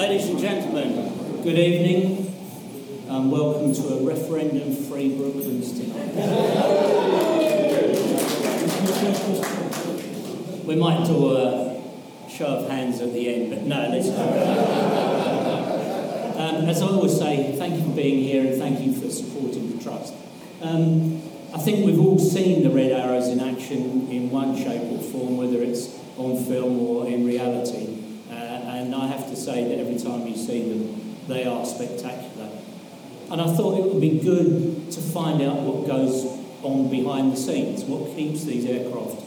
Ladies and gentlemen, good evening and welcome to a referendum free Brooklands tonight. we might do a show of hands at the end, but no, let's go. Um, as I always say, thank you for being here and thank you for supporting the Trust. Um, I think we've all seen the Red Arrows in action in one shape or form, whether it's on film or in reality. And I have to say that every time you see them, they are spectacular. And I thought it would be good to find out what goes on behind the scenes, what keeps these aircraft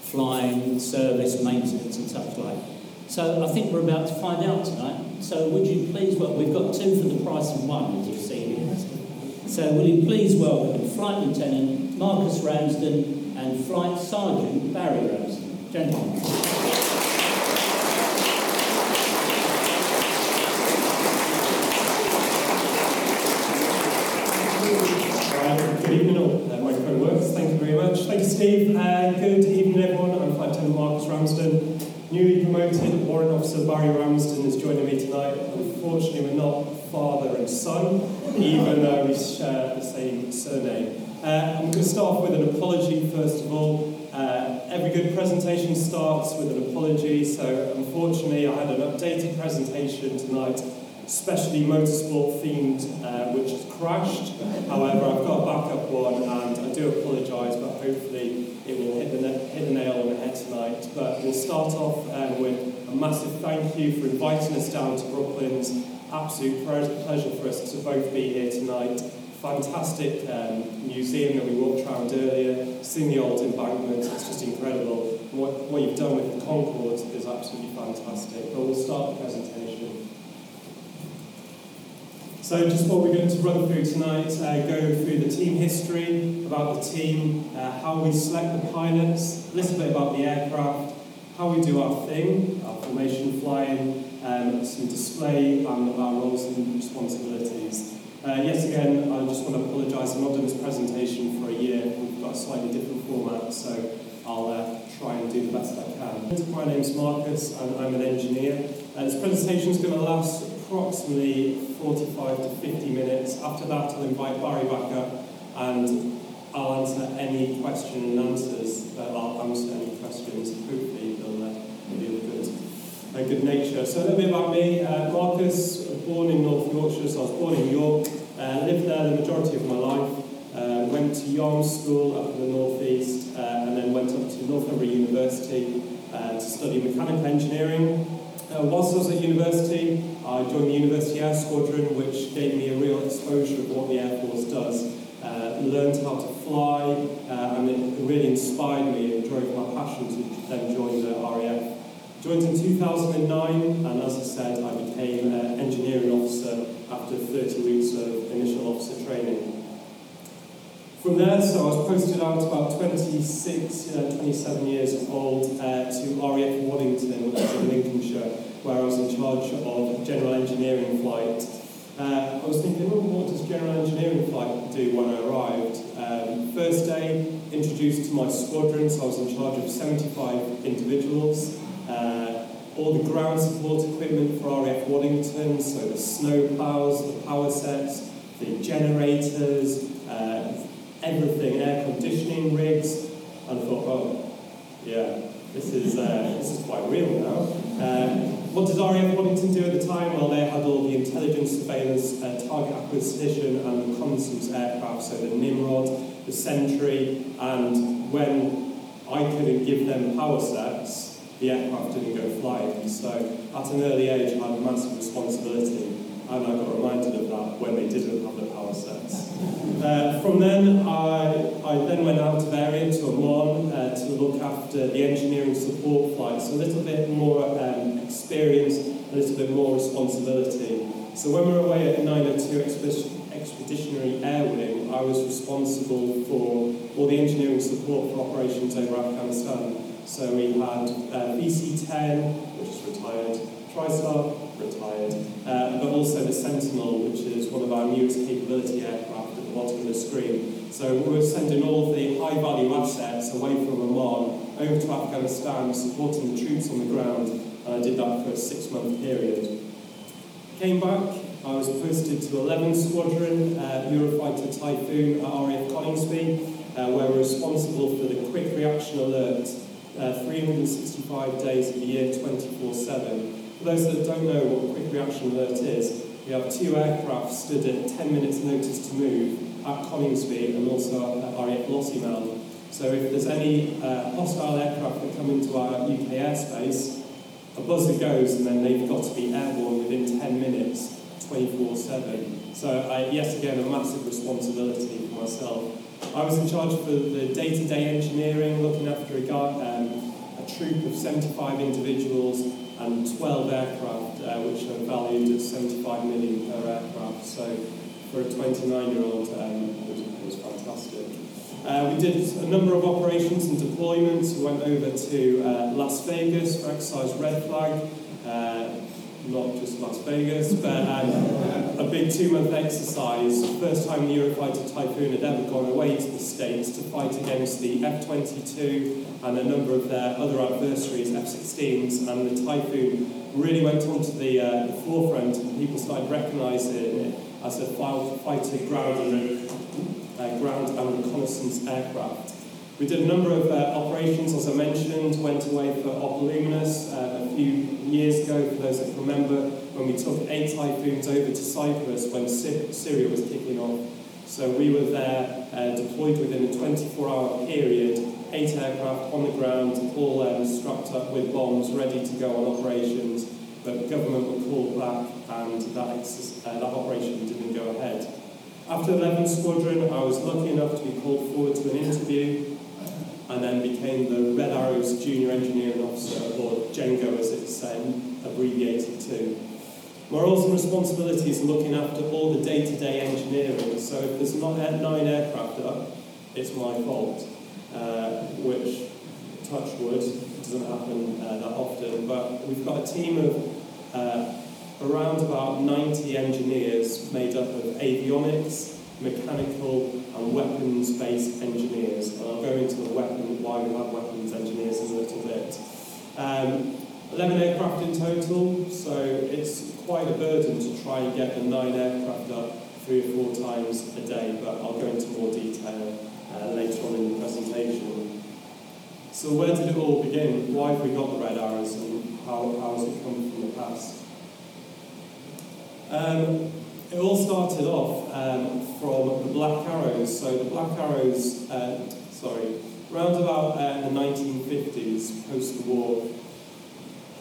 flying, service, maintenance, and such like. So I think we're about to find out tonight. So would you please, well, we've got two for the price of one, as you see here. So will you please welcome Flight Lieutenant Marcus Ramsden and Flight Sergeant Barry Ramsden. Gentlemen. Good evening, all. Uh, microphone works. Thank you very much. Thank you, Steve. Uh, good evening, everyone. I'm Lieutenant Marcus Ramsden. Newly promoted Warrant Officer Barry Ramsden is joining me tonight. Unfortunately, we're not father and son, even though we share the same surname. Uh, I'm going to start off with an apology, first of all. Uh, every good presentation starts with an apology, so unfortunately, I had an updated presentation tonight especially motorsport themed, uh, which has crashed. However, I've got a backup one, and I do apologise, but hopefully it will hit the, hit the nail on the head tonight. But we'll start off um, with a massive thank you for inviting us down to Brooklands. Absolute pleasure for us to both be here tonight. Fantastic um, museum that we walked around earlier, seeing the old embankment, it's just incredible. What, what you've done with the Concorde is absolutely fantastic. But we'll start the presentation. So just what we're going to run through tonight, uh, go through the team history, about the team, uh, how we select the pilots, a little bit about the aircraft, how we do our thing, our formation flying, um, some display and our roles and responsibilities. Uh, yet again, I just want to apologise, I've not done this presentation for a year. We've got a slightly different format, so I'll uh, try and do the best I can. My name's Marcus, and I'm an engineer. Uh, this presentation is going to last approximately 45 to 50 minutes. After that, I'll invite Barry back up and I'll answer any question and answers. Uh, I'll answer any questions. Hopefully, they'll uh, be of good, a good nature. So, a little bit about me. Uh, Marcus, born in North Yorkshire, so I was born in York. Uh, lived there the majority of my life. Uh, went to Yarm School up in the northeast, uh, and then went up to Northumbria University uh, to study mechanical engineering. Uh, whilst I was at university, I joined the University Air Squadron, which gave me a real exposure of what the Air Force does. Uh, learned how to fly, uh, and it really inspired me and drove my passion to then join the RAF. Joined in 2009, and as I said, I became an engineering officer after 30 weeks of initial officer training. From there, so I was posted out about 26, uh, 27 years old uh, to RAF Waddington, which is in Lincolnshire, where I was in charge of general engineering flight. Uh, I was thinking, oh, what does general engineering flight do when I arrived? Um, first day, introduced to my squadron, so I was in charge of 75 individuals. Uh, all the ground support equipment for RAF Waddington, so the snow plows, the power sets, the generators, uh, everything, air conditioning rigs, and I thought, oh, yeah, this is, uh, this is quite real now. Um, what did RAF Waddington do at the time? Well, they had all the intelligence, surveillance, uh, target acquisition, and reconnaissance aircraft, so the Nimrod, the Sentry, and when I couldn't give them power sets, the aircraft didn't go flying. So at an early age, I had massive responsibility, and I got reminded of that when they didn't have the power sets. Uh, from then, I, I then went out to area to Oman uh, to look after the engineering support flights, a little bit more um, experience, a little bit more responsibility. So when we were away at 902 Expeditionary Air Wing, I was responsible for all the engineering support for operations over Afghanistan. So we had uh, VC-10, which is retired, TriStar, retired, uh, but also the Sentinel, which is one of our newest capability aircraft at the bottom of the screen. So we were sending all the high-value assets away from Oman over to Afghanistan, supporting the troops on the ground. And I did that for a six-month period. Came back, I was posted to 11th Squadron, uh, Eurofighter Typhoon at RAF Coningsby, uh, where we're responsible for the quick reaction alert uh, 365 days of the year, 24-7. For those that don't know what quick reaction alert is, we have two aircraft stood at 10 minutes notice to move at Coningsby and also at RAF Lossiemouth. So if there's any uh, hostile aircraft that come into our UK airspace, a buzzer goes and then they've got to be airborne within 10 minutes, 24-7. So I, yes, again, a massive responsibility for myself. I was in charge for the day-to-day engineering, looking after a, um, a troop of 75 individuals and 12 aircraft, uh, which are valued at 75 million per aircraft. So for a 29-year-old, um, it, was, it was fantastic. Uh, we did a number of operations and deployments. We went over to uh, Las Vegas for exercise Red Flag. Not just Las Vegas, but um, a big two-month exercise. First time the Eurofighter Typhoon had ever gone away to the States to fight against the F-22 and a number of their other adversaries, F-16s, and the Typhoon really went onto the, uh, the forefront and people started recognising it as a fighter ground and, uh, ground and reconnaissance aircraft. We did a number of uh, operations, as I mentioned, went away for Opelousas uh, a few years ago, for those that remember, when we took eight typhoons over to Cyprus when Sy- Syria was kicking off. So we were there, uh, deployed within a 24-hour period, eight aircraft on the ground, all um, strapped up with bombs, ready to go on operations, but government were called back and that, uh, that operation didn't go ahead. After 11th Squadron, I was lucky enough to be called forward to an interview and then became the Red Arrows Junior Engineering Officer, or JENGO as it's um, abbreviated to. My roles and responsibilities are looking after all the day-to-day engineering, so if there's not nine aircraft up, it's my fault, uh, which, touch wood, doesn't happen uh, that often, but we've got a team of uh, around about 90 engineers made up of avionics, mechanical and weapons-based engineers. And I'll go into the weapon, why we have weapons engineers in a little bit. Um, 11 aircraft in total, so it's quite a burden to try and get the nine aircraft up three or four times a day, but I'll go into more detail uh, later on in the presentation. So where did it all begin? Why have we got the red arrows and how, how has it come from the past? Um, it all started off um, from the Black Arrows. So the Black Arrows, uh, sorry, around about uh, the 1950s, post the war,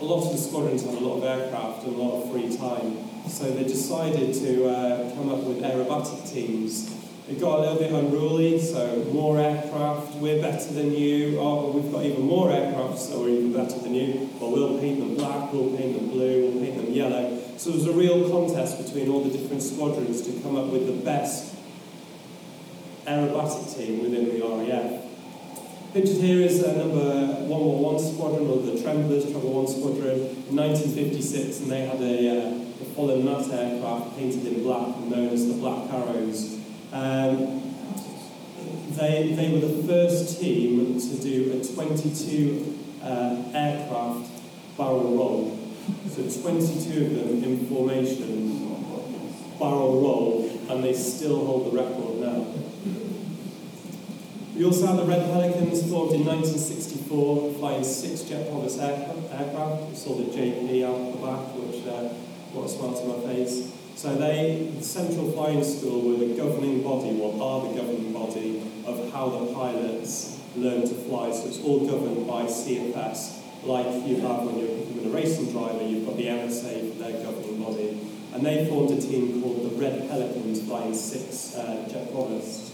a lot of the squadrons had a lot of aircraft and a lot of free time. So they decided to uh, come up with aerobatic teams. It got a little bit unruly, so more aircraft, we're better than you. Oh, we've got even more aircraft, so we're even better than you. Well, we'll paint them black, we'll paint them blue, we'll paint them yellow. So there was a real contest between all the different squadrons to come up with the best aerobatic team within the RAF. Pictured here is uh, number 111 Squadron, or the Tremblers, Treble 1 Squadron, in 1956, and they had a, uh, a Gnat aircraft painted in black, known as the Black Arrows. Um, they, they were the first team to do a 22 uh, aircraft barrel roll. So 22 of them in formation, barrel roll, and they still hold the record now. We also had the Red Pelicans formed in 1964, flying six jet Provost aircraft. We saw the JP out the back, which uh, brought a smile to my face. So they, the Central Flying School, were the governing body, or are the governing body, of how the pilots learn to fly. So it's all governed by CFS, like you have when you're becoming a racing driver, you've got the MSA, their governing body. And they formed a team called the Red Pelicans, flying six uh, jet Provost.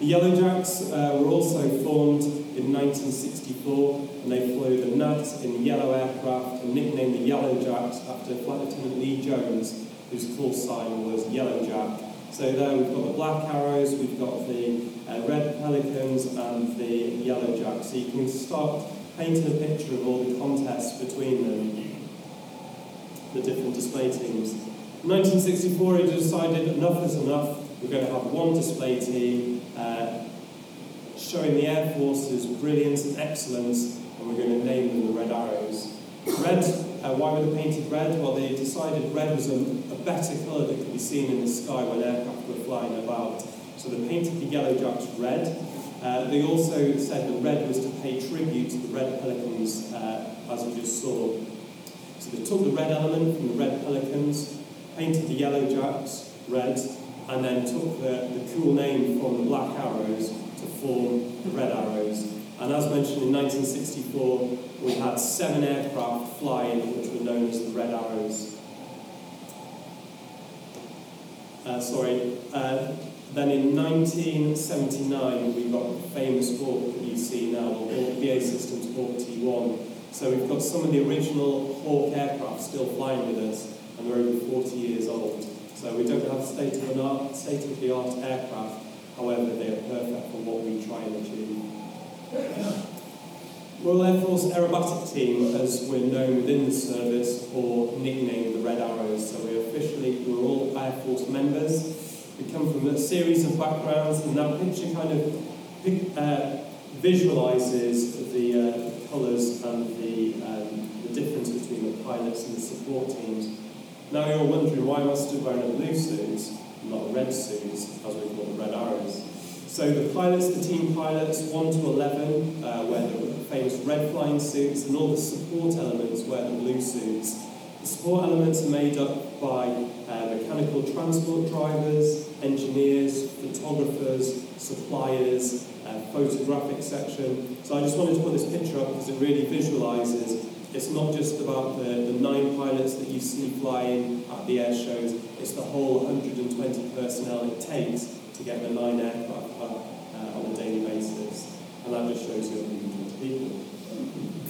The Yellowjacks uh, were also formed in 1964 and they flew the Gnat in yellow aircraft and nicknamed the Yellowjacks after Flight Lieutenant Lee Jones, whose call sign was Yellowjack. So there we've got the Black Arrows, we've got the uh, Red Pelicans and the Yellowjacks. So you can start painting a picture of all the contests between them, the different display teams. In 1964 he decided enough is enough, we're going to have one display team uh, showing the Air Force's brilliance and excellence, and we're going to name them the Red Arrows. red, uh, why were they painted red? Well, they decided red was a, a better colour that could be seen in the sky when aircraft were flying about. So they painted the yellow jacks red. Uh, they also said the red was to pay tribute to the red pelicans, uh, as we just saw. So they took the red element from the red pelicans, painted the yellow jacks red, and then took the, the cool name from the black arrows to form the red arrows. And as mentioned in 1964, we had seven aircraft flying which were known as the Red Arrows. Uh, sorry. Uh, then in 1979, we got the famous Hawk that you see now, the BAE Systems Hawk T1. So we've got some of the original Hawk aircraft still flying with us, and they're over 40 years old. So we don't have state-of-the-art state of the art aircraft, however, they are perfect for what we try and achieve. Royal Air Force Aerobatic Team, as we're known within the service, or nicknamed the Red Arrows. So we officially, we're all Air Force members. We come from a series of backgrounds, and that picture kind of uh, visualises the uh, colours and the, um, the difference between the pilots and the support teams. Now you're wondering why am I stood wearing a blue suit, not a red suit, as we call the Red Arrows. So the pilots, the team pilots, 1 to 11, uh, wear the famous red flying suits, and all the support elements wear the blue suits. The support elements are made up by mechanical transport drivers, engineers, photographers, suppliers, uh, photographic section. So I just wanted to put this picture up because it really visualises it's not just about the, the nine pilots that you see flying at the air shows, it's the whole 120 personnel it takes to get the nine aircraft up uh, on a daily basis. And that just shows you 120 people.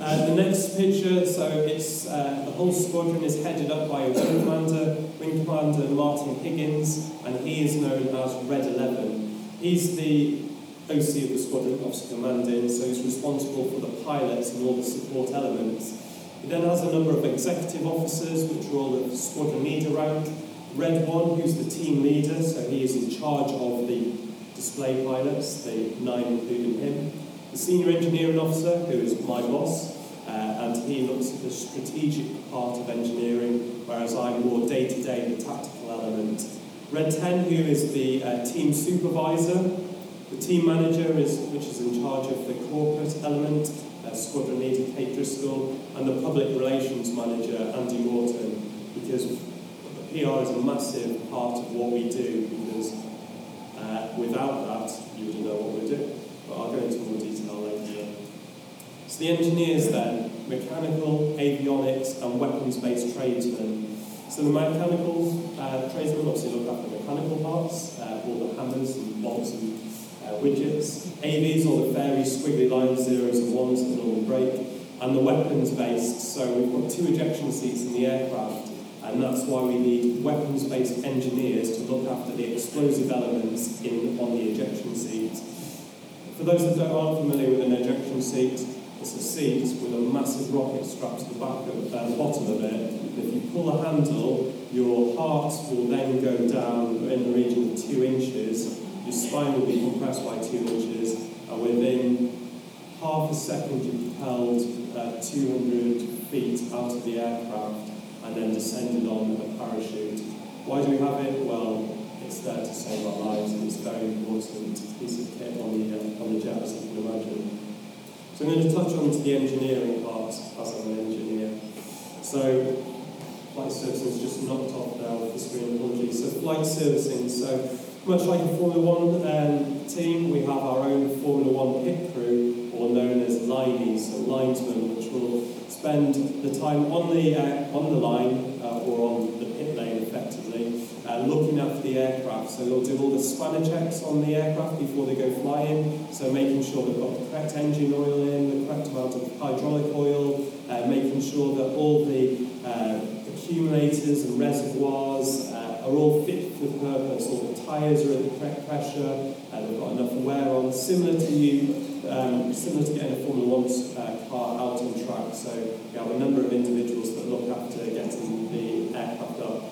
Uh, the next picture, so it's uh, the whole squadron is headed up by a wing commander, wing commander Martin Higgins, and he is known as Red 11. He's the OC of the squadron, officer commanding, so he's responsible for the pilots and all the support elements. He then has a number of executive officers, which are all the squadron leader rank, Red One, who's the team leader, so he is in charge of the display pilots, the nine including him. The senior engineering officer, who is my boss, uh, and he looks at the strategic part of engineering, whereas I'm more day to day, the tactical element. Red 10, who is the uh, team supervisor, the team manager, is, which is in charge of the corporate element, uh, squadron leader Kate Driscoll, and the public relations manager Andy Morton, because PR is a massive part of what we do because uh, without that, you wouldn't know what we're doing. But I'll go into more detail later. So the engineers then, mechanical, avionics and weapons-based tradesmen. So the mechanical uh, tradesmen obviously look after the mechanical parts, uh, all the hammers and bolts and uh, widgets. AVs, all the fairy squiggly lines, zeros and ones that normally break. And the weapons-based, so we've got two ejection seats in the aircraft and that's why we need weapons-based engineers to look after the explosive elements in, on the ejection seat. For those that aren't familiar with an ejection seat, it's a seat with a massive rocket strapped to the back of uh, the bottom of it. If you pull a handle, your heart will then go down in the region of two inches. Your spine will be compressed by two inches, and within half a second you're propelled uh, 200 feet out of the aircraft and then descended on a parachute. Why do we have it? Well, it's there to save our lives and it's very important piece of kit on the, uh, on the jet, as you can imagine. So I'm going to touch on to the engineering part as I'm an engineer. So flight servicing is just knocked off now with the screen, apologies. So flight servicing, so much like a Formula One um, team, we have our own Formula One pit crew, or known as lineys, so linesmen, which will spend the time on the, uh, on the line uh, or on the pit lane effectively, uh, looking after the aircraft. So they'll do all the spanner checks on the aircraft before they go flying, so making sure they've got the correct engine oil in, the correct amount of hydraulic oil, uh, making sure that all the uh, accumulators and reservoirs uh, are all fit for purpose, all the tyres are at the correct pressure, they've got enough wear on, similar to you um, similar to getting a Formula One uh, car out on track. So we have a number of individuals that look after getting the aircraft up.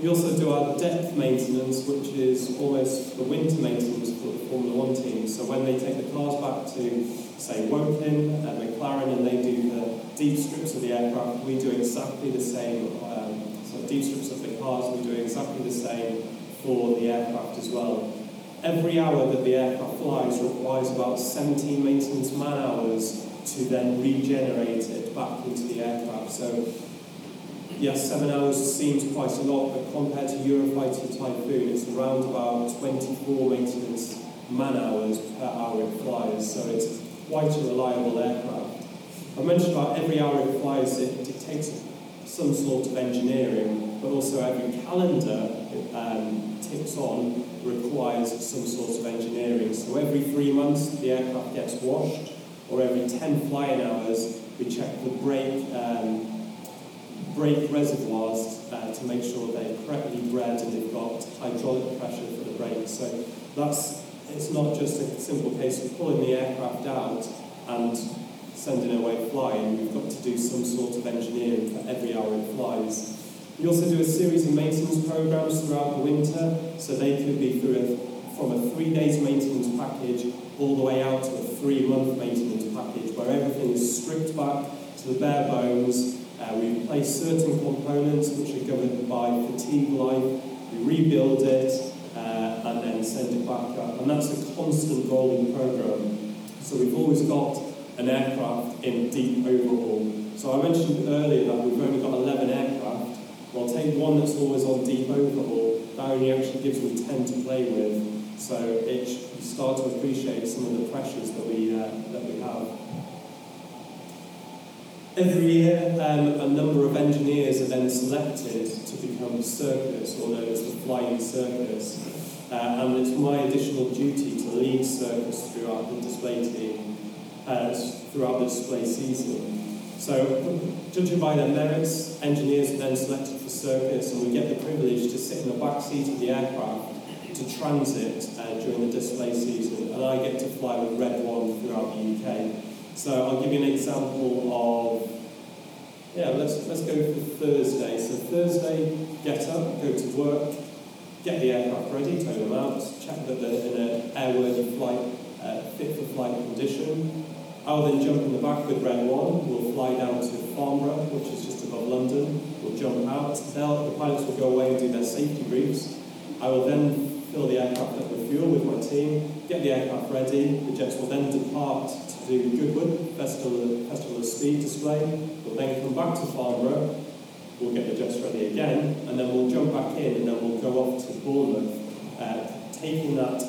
We also do our depth maintenance, which is almost the winter maintenance for the Formula One team. So when they take the cars back to, say, Woking and McLaren, and they do the deep strips of the aircraft, we do exactly the same. Um, so deep strips of the cars, we do exactly the same for the aircraft as well. Every hour that the aircraft flies requires about 17 maintenance man hours to then regenerate it back into the aircraft. So, yes, seven hours seems quite a lot, but compared to Eurofighter Typhoon, it's around about 24 maintenance man hours per hour it flies. So it's quite a reliable aircraft. I mentioned about every hour it flies, it, takes some sort of engineering, but also every calendar it um, ticks on requires some sort of engineering. So every three months the aircraft gets washed, or every 10 flying hours we check the brake, um, brake reservoirs uh, to make sure they're correctly bred and they've got hydraulic pressure for the brakes. So that's it's not just a simple case of pulling the aircraft out and sending it away flying. You've got to do some sort of engineering for every hour it flies. We also do a series of maintenance programs throughout the winter, so they could be through a, from a three days maintenance package all the way out to a three month maintenance package where everything is stripped back to the bare bones. Uh, we replace certain components which are governed by fatigue life, we rebuild it, uh, and then send it back up. And that's a constant rolling program. So we've always got an aircraft in deep overhaul. So I mentioned earlier that we've only got 11 aircraft. Well, take one that's always on deep overhaul, that only actually gives me 10 to play with. So it, you start to appreciate some of the pressures that we, uh, that we have. Every year, um, a number of engineers are then selected to become circus, or known as the flying circus. Uh, and it's my additional duty to lead circus throughout the display team, uh, throughout the display season. So, judging by their merits, engineers are then selected for circus, and we get the privilege to sit in the back seat of the aircraft to transit uh, during the display season, and I get to fly with Red One throughout the UK. So I'll give you an example of, yeah, let's, let's go for Thursday. So Thursday, get up, go to work, get the aircraft ready, tow them out, check that they're in an airworthy flight, uh, fit for flight condition. I'll then jump in the back with Red One. We'll fly down to Farnborough, which is just above London. We'll jump out. They'll, the pilots will go away and do their safety briefs. I will then fill the aircraft up with fuel with my team, get the aircraft ready. The jets will then depart to do Goodwood Festival, Festival of Speed display. We'll then come back to Farnborough. We'll get the jets ready again, and then we'll jump back in, and then we'll go off to Bournemouth, uh, taking that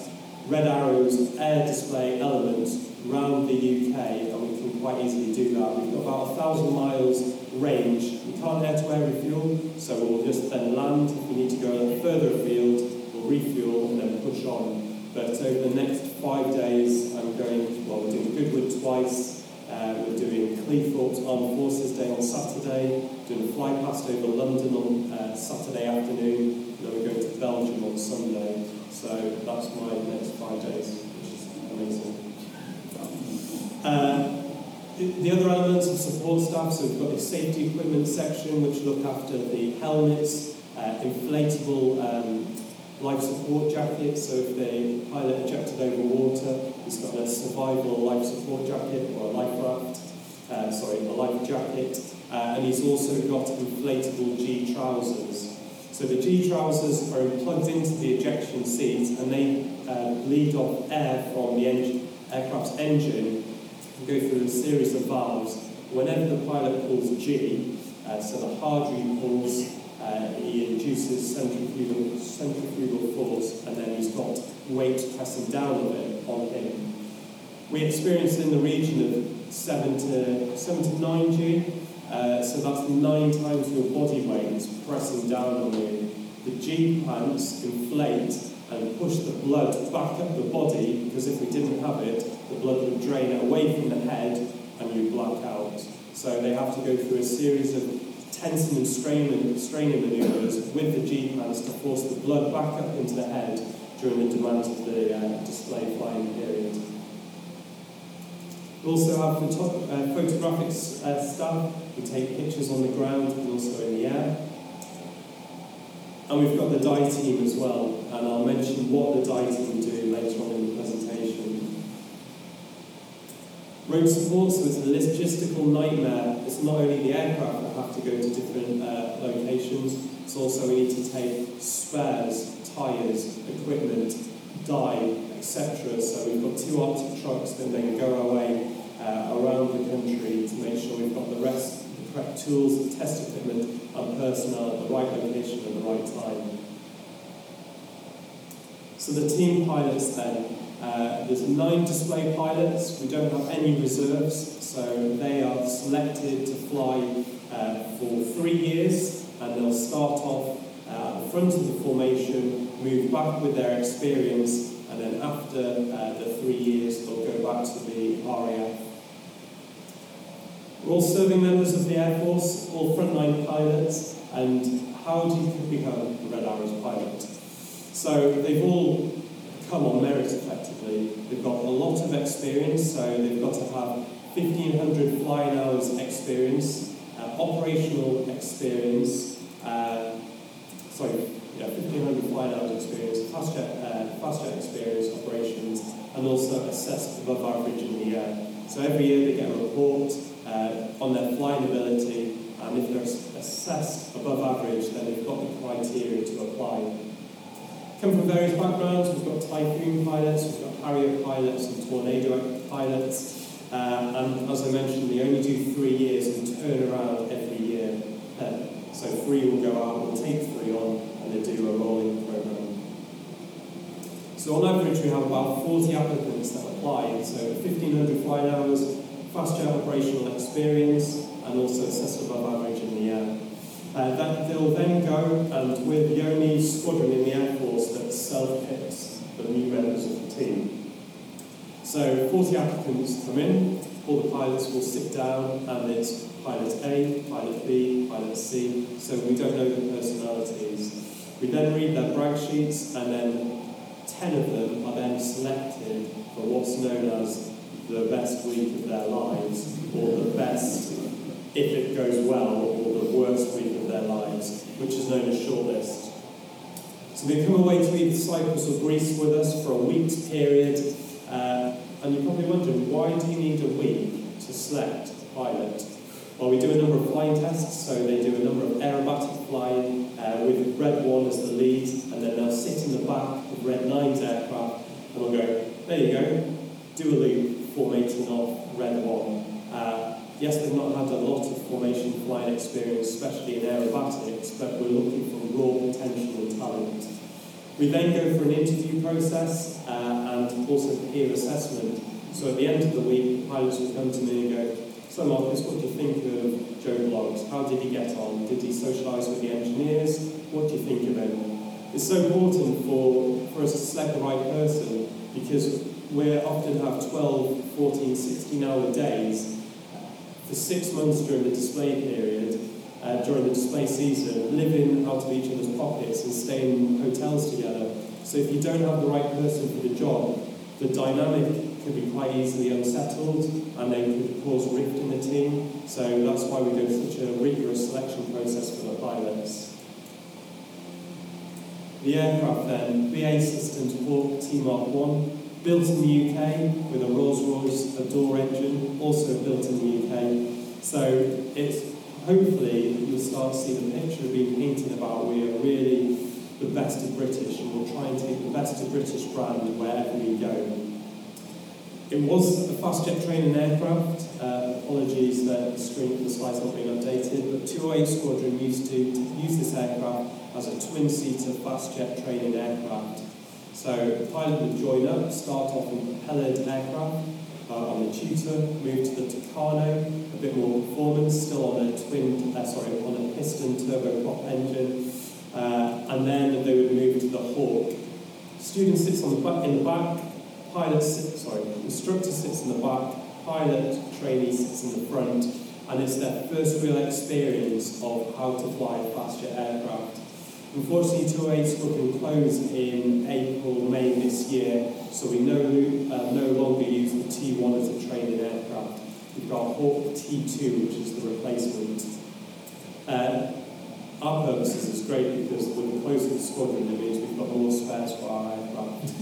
Red Arrow's air display element around the UK, and we can quite easily do that. We've got about a thousand miles range. We can't air-to-air refuel, so we'll just then land. If we need to go further afield, refuel and then push on. But over the next five days, I'm going, well, we're doing Goodwood twice, uh, we're doing Cleethorpes Armed Forces Day on Saturday, doing a flight past over London on uh, Saturday afternoon, and then we're going to Belgium on Sunday. So that's my next five days, which is amazing. Uh, the, the other elements of support staff, so we've got the safety equipment section, which look after the helmets, uh, inflatable um, life support jacket, so if the pilot ejected over water, he's got a survival life support jacket or a life raft, uh, sorry, a life jacket, uh, and he's also got inflatable G trousers. So the G trousers are plugged into the ejection seat and they uh, bleed off air from the aircraft's engine and go through a series of valves. Whenever the pilot pulls G, uh, so the harder he pulls, uh, he induces centrifugal, centrifugal force and then he's got weight pressing down on it on him. We experience in the region of 7 to, 7 to 9 G, uh, so that's nine times your body weight pressing down on you. The G pants inflate and push the blood back up the body because if we didn't have it, the blood would drain away from the head and you'd black out. So they have to go through a series of tensing and straining, straining maneuvers with the G pants to force the blood back up into the head during the demands of the uh, display flying period. We also have photo- uh, photographics uh, staff who take pictures on the ground and also in the air. And we've got the dye team as well, and I'll mention what the dye team do later on in the presentation. Road support, was a logistical nightmare. It's not only the aircraft that have to go to different uh, locations, it's also we need to take spares, tyres, equipment, dye, etc. So we've got two Arctic trucks that then go away uh, around the country to make sure we've got the rest, the correct tools, test equipment and personnel at the right location at the right time. So the team pilots then, uh, there's nine display pilots. We don't have any reserves, so they are selected to fly uh, for three years, and they'll start off uh, at the front of the formation, move back with their experience, and then after uh, the three years, they'll go back to the RAF. We're all serving members of the Air Force, all frontline pilots, and how do you become a Red Arrows pilot? So they've all come on merit effectively. They've got a lot of experience, so they've got to have 1,500 flying hours experience, uh, operational experience, uh, sorry, yeah, 1,500 flying hours experience, fast jet, uh, fast jet experience, operations, and also assessed above average in the air. So every year they get a report uh, on their flying ability, and if they're assessed above average, then they've got the criteria to apply. Come from various backgrounds, we've got Typhoon pilots, we've got Harrier pilots and Tornado pilots, uh, and as I mentioned, they only do three years and turn around every year. Uh, so three will go out, we'll take three on, and they do a rolling program. So on average, we have about 40 applicants that apply. So 1,500 flight hours, fast jet operational experience, and also assessed above average in the air. Uh, that they'll then go, and we're the only squadron in the Air Force that self-picks the new members of the team. So 40 applicants come in, all the pilots will sit down, and it's pilot A, pilot B, pilot C, so we don't know the personalities. We then read their brag sheets, and then 10 of them are then selected for what's known as the best week of their lives, or the best, if it goes well, or the worst week their lives, which is known as shortlist. So they come away to either Cyprus or Greece with us for a week's period, uh, and you're probably wondering, why do you need a week to select a pilot? Well, we do a number of flying tests, so they do a number of aerobatic flying uh, with Red 1 as the lead, and then they'll sit in the back of Red 9's aircraft, and we'll go, there you go, do a loop, formating off Red 1. Uh, yes, they've not had a lot of formation flying experience, especially in aerobatics, but we're looking for raw potential and talent. We then go for an interview process uh, and also peer assessment. So at the end of the week, pilots will come to me and go, so Marcus, what do you think of Joe Bloggs? How did he get on? Did he socialise with the engineers? What do you think of him? It's so important for, for us to select the right person because we often have 12, 14, 16 hour days for six months during the display period, uh, during the display season, living out of each other's pockets and staying in hotels together. So if you don't have the right person for the job, the dynamic could be quite easily unsettled and they could cause rift in the team. So that's why we go such a rigorous selection process for the pilots. The aircraft then, BAE Systems Hawk T-Mark 1, built in the UK with a Rolls-Royce Adour engine, also built in the UK. So it's hopefully you'll start to see the picture being painted about we are really the best of British and we'll try and take the best of British brand wherever we go. It was a fast jet training aircraft. Uh, apologies that the screen the slide's not being updated, but 208 Squadron used to, to use this aircraft as a twin-seater fast jet training aircraft. So the pilot would join up, start off in propellered aircraft uh, on the Tutor, move to the Tucano, a bit more performance, still on a twin, uh, sorry, on a piston turboprop engine, uh, and then they would move to the Hawk. Student sits on the back, in the back, pilot sits, sorry, instructor sits in the back, pilot trainee sits in the front, and it's their first real experience of how to fly a fast jet aircraft. Unfortunately, 208 Squadron closed in April, May this year, so we no, uh, no longer use the T1 as a training aircraft. We've got Hawk T2, which is the replacement. Uh, our purposes is great because with the closing squadron, it means we've got more spares for our aircraft.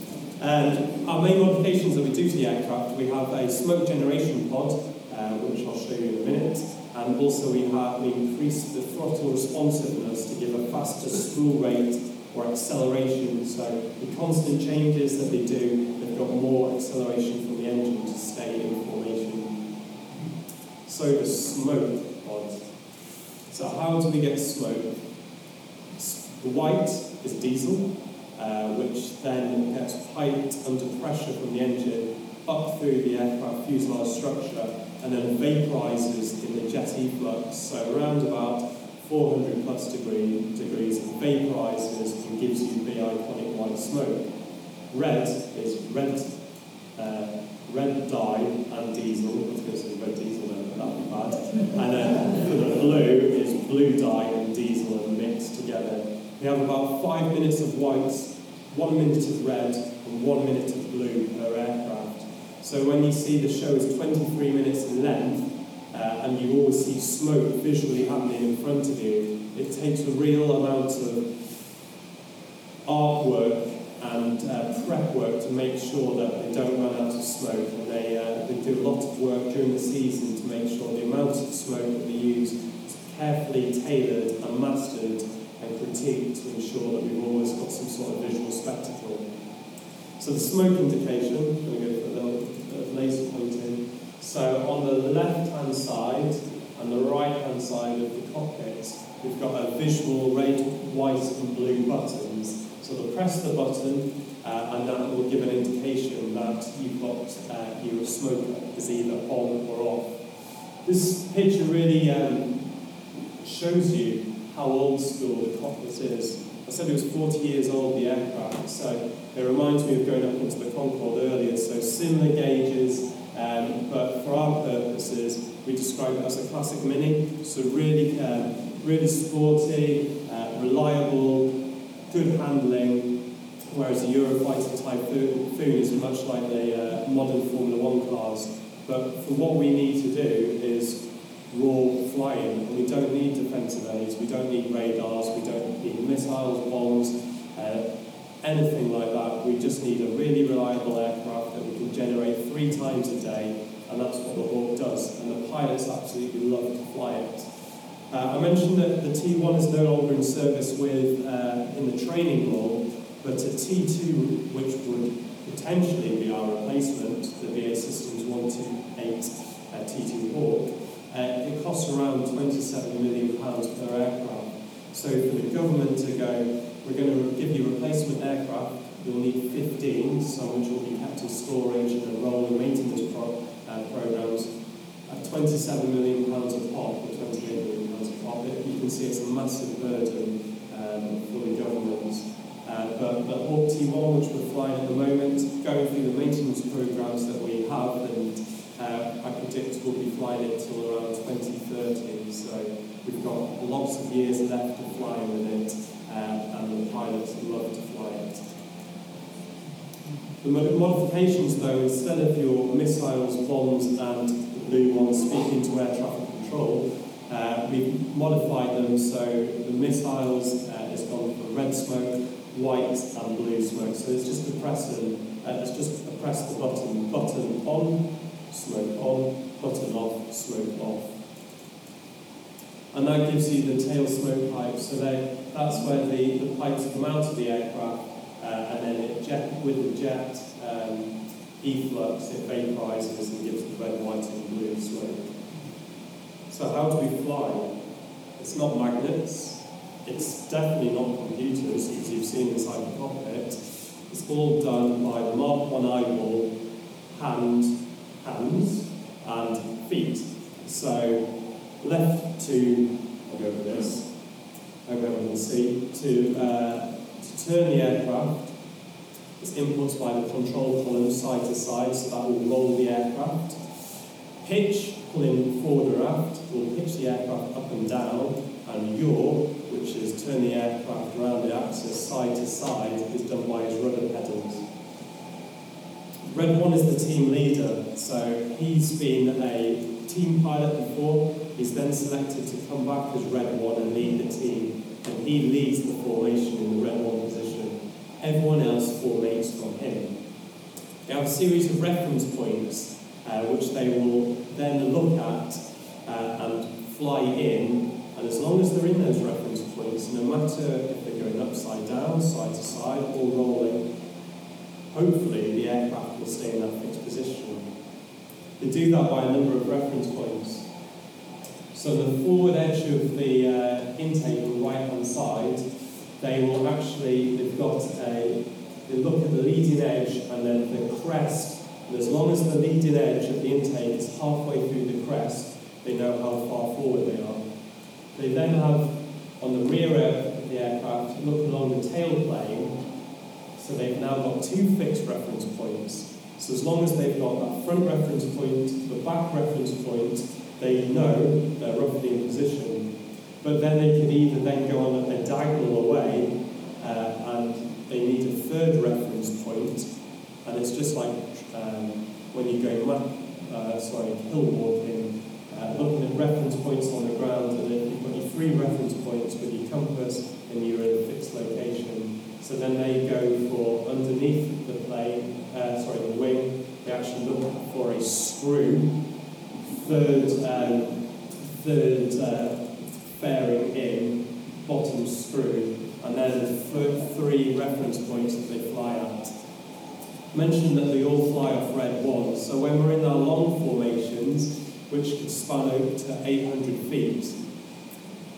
Um, our main modifications that we do to the aircraft, we have a smoke generation pod, uh, which I'll show you in a minute, and also we have we increased the throttle responsiveness to give a faster spool rate or acceleration. So the constant changes that they do, they've got more acceleration from the engine to stay in formation. So the smoke pod. So how do we get smoke? The white is diesel, uh, which then gets piped under pressure from the engine up through the aircraft fuselage structure and then vaporizes in the jet efflux. So around about 400 plus degree, degrees, it vaporizes and gives you the iconic white smoke. Red is red, uh, red dye and diesel. To say red diesel but that'd be bad. And then the blue is blue dye and diesel and mixed together. We have about five minutes of white, one minute of red, and one minute of blue per aircraft. So when you see the show is 23 minutes in length, uh, and you always see smoke visually happening in front of you, it takes a real amount of artwork and uh, prep work to make sure that they don't run out of smoke. And they, uh, they do a lot of work during the season to make sure the amount of smoke that they use is carefully tailored and mastered and critiqued to ensure that we've always got some sort of visual spectacle. So the smoke indication, I'm going to go for a little bit of laser pointing. So on the left-hand side and the right-hand side of the cockpit, we've got a visual red, white and blue buttons. So they'll press the button uh, and that will give an indication that you've got uh, your smoke is either on or off. This picture really um, shows you how old school the cockpit is. Said it was 40 years old, the aircraft, so it reminds me of going up into the Concorde earlier. So similar gauges, um, but for our purposes, we describe it as a classic mini. So really, um, really sporty, uh, reliable, good handling, whereas the Eurofighter Typhoon is much like the uh, modern Formula One cars. But for what we need to do is raw flying, we don't need defensive aids, we don't need radars, we don't need missiles, bombs, uh, anything like that. We just need a really reliable aircraft that we can generate three times a day, and that's what the Hawk does. And the pilots absolutely love to fly it. Uh, I mentioned that the T1 is no longer in service with uh, in the training role, but a T2, which would potentially be our replacement, the BAE Systems 128 uh, T2 Hawk, uh, it costs around 27 million pounds per aircraft. So for the government to go, we're going to give you replacement aircraft, you'll need 15, some which will be kept in storage and enroll in maintenance pro- uh, programs at 27 million pounds a pop, or 28 million pounds a pop. You can see it's a massive burden um, for the government. Uh, but the Hawk T1, which we're flying at the moment, going through the maintenance programs that we have and uh, I predict we'll be flying it till around 2030, so we've got lots of years left to fly with it, uh, and the pilots love to fly it. The modifications, though, instead of your missiles, bombs, and the blue ones speaking to air traffic control, uh, we've modified them so the missiles uh, is gone for red smoke, white, and blue smoke. So it's just a press and uh, it's just a press the button button on smoke on, button off, smoke off. And that gives you the tail smoke pipe. So they, that's where the, the pipes come out of the aircraft, uh, and then it jet, with the jet um, efflux, it vaporizes and gives the red, white, and blue smoke. So how do we fly? It's not magnets. It's definitely not computers, as you've seen inside the cockpit. It's all done by the Mark 1 eyeball, hand, hands and feet. So left to, I'll go over this, hope everyone can see, to, uh, to turn the aircraft. It's inputs by the control column side to side, so that will roll the aircraft. Pitch, pulling forward or aft, will pitch the aircraft up and down, and yaw, which is turn the aircraft around the axis side to side, is done by his rudder pedals. Red One is the team leader, so he's been a team pilot before. He's then selected to come back as Red One and lead the team, and he leads the formation in the Red One position. Everyone else formates from him. They have a series of reference points uh, which they will then look at uh, and fly in. And as long as they're in those reference points, no matter if they're going upside down, side to side, or rolling, hopefully the aircraft will stay in that fixed position. They do that by a number of reference points. So the forward edge of the uh, intake on the right hand side, they will actually, they've got a, they look at the leading edge and then the crest. And as long as the leading edge of the intake is halfway through the crest, they know how far forward they are. They then have, on the rear of the aircraft, look along the tail plane, so they've now got two fixed reference points. So as long as they've got that front reference point, the back reference point, they know they're roughly in position. But then they could either then go on a diagonal away uh, and they need a third reference point. and it's just like um, when you go map, uh, sorry, hill walking, uh, looking at reference points on the ground, and then you've got your three reference points with your compass, and you're in a fixed location. So then they go for underneath the plane, uh, sorry, the wing. They actually look for a screw third, um, third uh, fairing in, bottom screw, and then the three reference points that they fly at. Mentioned that they all fly off red one, so when we're in our long formations, which could span over to 800 feet,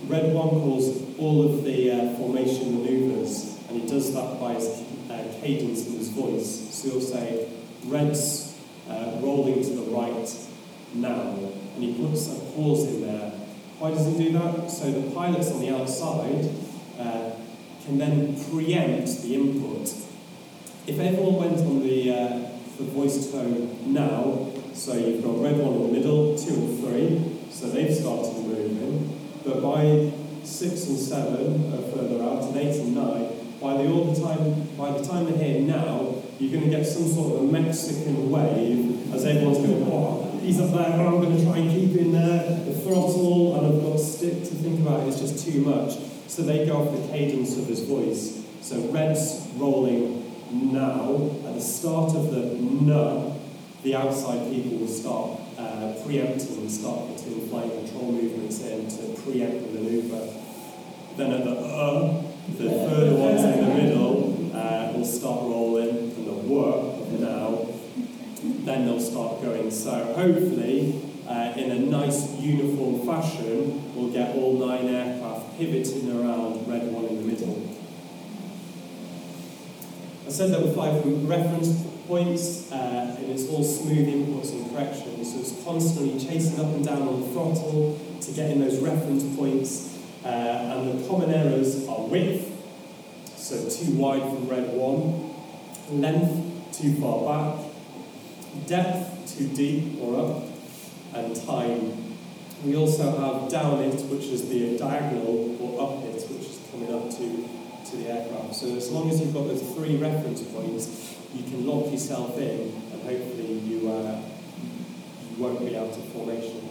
red one calls all of the uh, formation maneuvers, and he does that by his uh, cadence in his voice. So he'll say, red's uh, rolling to the right, now, and he puts a pause in there. Why does he do that? So the pilots on the outside uh, can then preempt the input. If everyone went on the, uh, the voice tone now, so you've got red one in the middle, two and three, so they've started moving, but by six and seven are further out, and eight and nine, by the, all the time, by the time they're here now, you're going to get some sort of a Mexican wave as everyone's going, oh, he's up there, I'm going to try and keep in there, the throttle, and I've got stick to think about, it's just too much. So they go off the cadence of his voice. So red's rolling now, at the start of the no, the outside people will start uh, preempting and start putting flight control movements in to preempt the maneuver. Then at the uh, the further ones in the middle uh, will start rolling, and the work now then they'll start going. So hopefully, uh, in a nice uniform fashion, we'll get all nine aircraft pivoting around red one in the middle. I said there were five reference points, uh, and it's all smooth inputs and corrections. So it's constantly chasing up and down on the throttle to get in those reference points. Uh, and the common errors are width, so too wide from red one, length, too far back, depth too deep or up, and time. We also have down it, which is the diagonal, or up it, which is coming up to, to the aircraft. So as long as you've got those three reference points, you can lock yourself in, and hopefully you, uh, you won't be out of formation.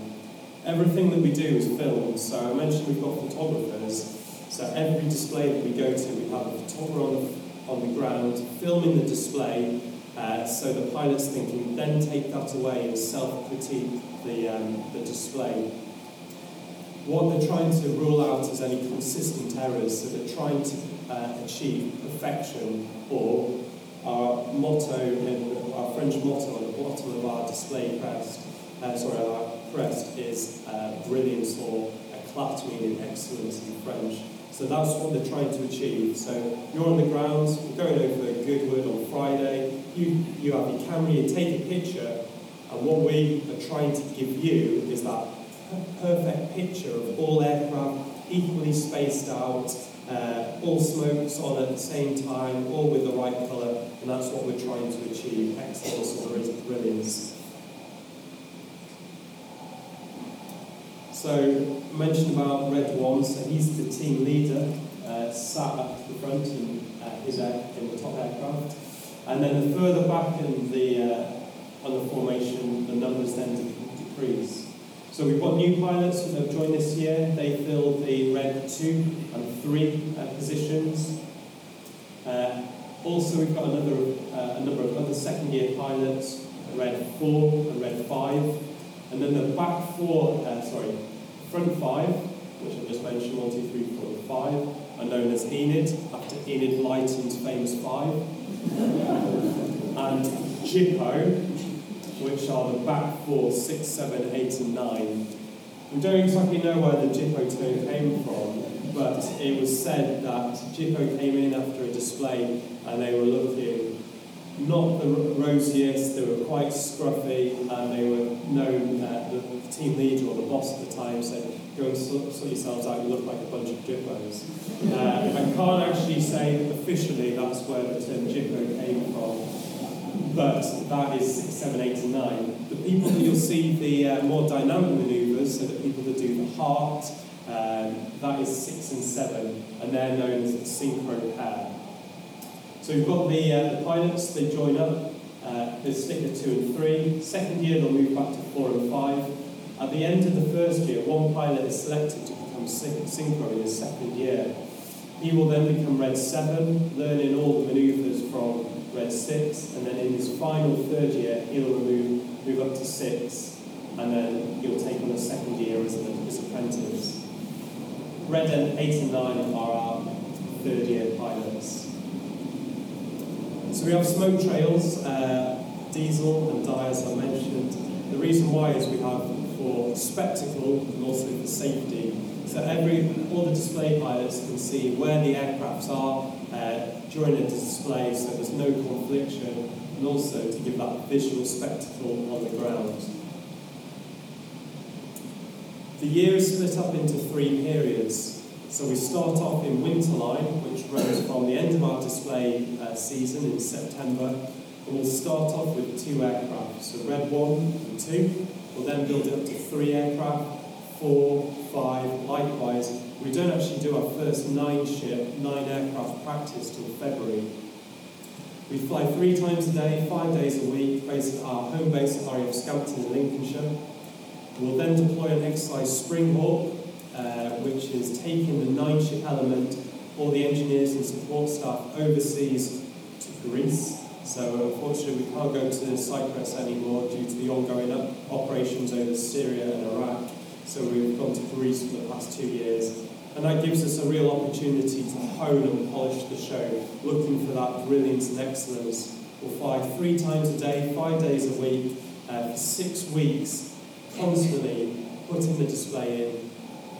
Everything that we do is filmed. So I mentioned we've got photographers. So every display that we go to, we have a photographer on the, on the ground filming the display uh, so the pilot's thinking, then take that away and self-critique the, um, the display. What they're trying to rule out is any consistent errors, so they're trying to uh, achieve perfection, or our motto, our French motto on the bottom of our display crest, uh, sorry, our crest is uh, brilliance or éclat, meaning excellence in French. So that's what they're trying to achieve. So you're on the ground, we're going over Goodwood on Friday, you, you have your camera, you take a picture, and what we are trying to give you is that perfect picture of all aircraft equally spaced out, uh, all smokes on at the same time, all with the right colour, and that's what we're trying to achieve, excellence or brilliance. So, mentioned about Red One, so he's the team leader, uh, sat at the front in, uh, his air, in the top aircraft. And then the further back in the, uh, on the formation, the numbers then decrease. So we've got new pilots who have joined this year. They filled the red two and three uh, positions. Uh, Also, we've got another, uh, a number of other second year pilots, Red 4 and Red 5. And then the back four, uh, sorry, front five, which I just mentioned, one, two, three, four, five, are known as Enid, after Enid Blyton's famous five. and Gypo, which are the back four, six, seven, eight, and nine. We don't exactly know where the Gypo term came from, but it was said that Gypo came in after a display and they were looking not the rosiest, they were quite scruffy, and they were known, uh, the team leader or the boss at the time said, go and sort, sort yourselves out, you look like a bunch of Gypos. Uh, I can't actually say officially that's where the term Gypo came from, but that is 6, 7, 8 and 9. The people that you'll see the uh, more dynamic manoeuvres, so the people that do the heart, um, that is 6 and 7, and they're known as the synchro pair. So we've got the, uh, the pilots, they join up, uh, stick at 2 and 3. Second year they'll move back to 4 and 5. At the end of the first year, one pilot is selected to become synchro in his second year. He will then become Red 7, learning all the manoeuvres from Red 6, and then in his final third year, he'll move, move up to 6, and then he'll take on a second year as an apprentice. Red 8 and 9 are our third year pilots. So we have smoke trails, uh, diesel and dye as I mentioned. The reason why is we have for spectacle and also for safety. So every all the display pilots can see where the aircrafts are uh, during a display so there's no confliction and also to give that visual spectacle on the ground. The year is split up into three periods. So we start off in Winterline, which runs from the end of our display uh, season in September, and we'll start off with two aircraft. So Red 1 and 2, we'll then build it up to three aircraft, four, five, likewise. We don't actually do our first nine ship, nine aircraft practice till February. We fly three times a day, five days a week, based at our home base at RAF Scampton in Lincolnshire. We'll then deploy an exercise Springhawk, uh, which is taking the nine ship element, all the engineers and support staff overseas to Greece. So unfortunately we can't go to Cyprus anymore due to the ongoing operations over Syria and Iraq. So we've gone to Greece for the past two years. And that gives us a real opportunity to hone and polish the show, looking for that brilliance and excellence. We'll fly three times a day, five days a week, uh, for six weeks, constantly putting the display in,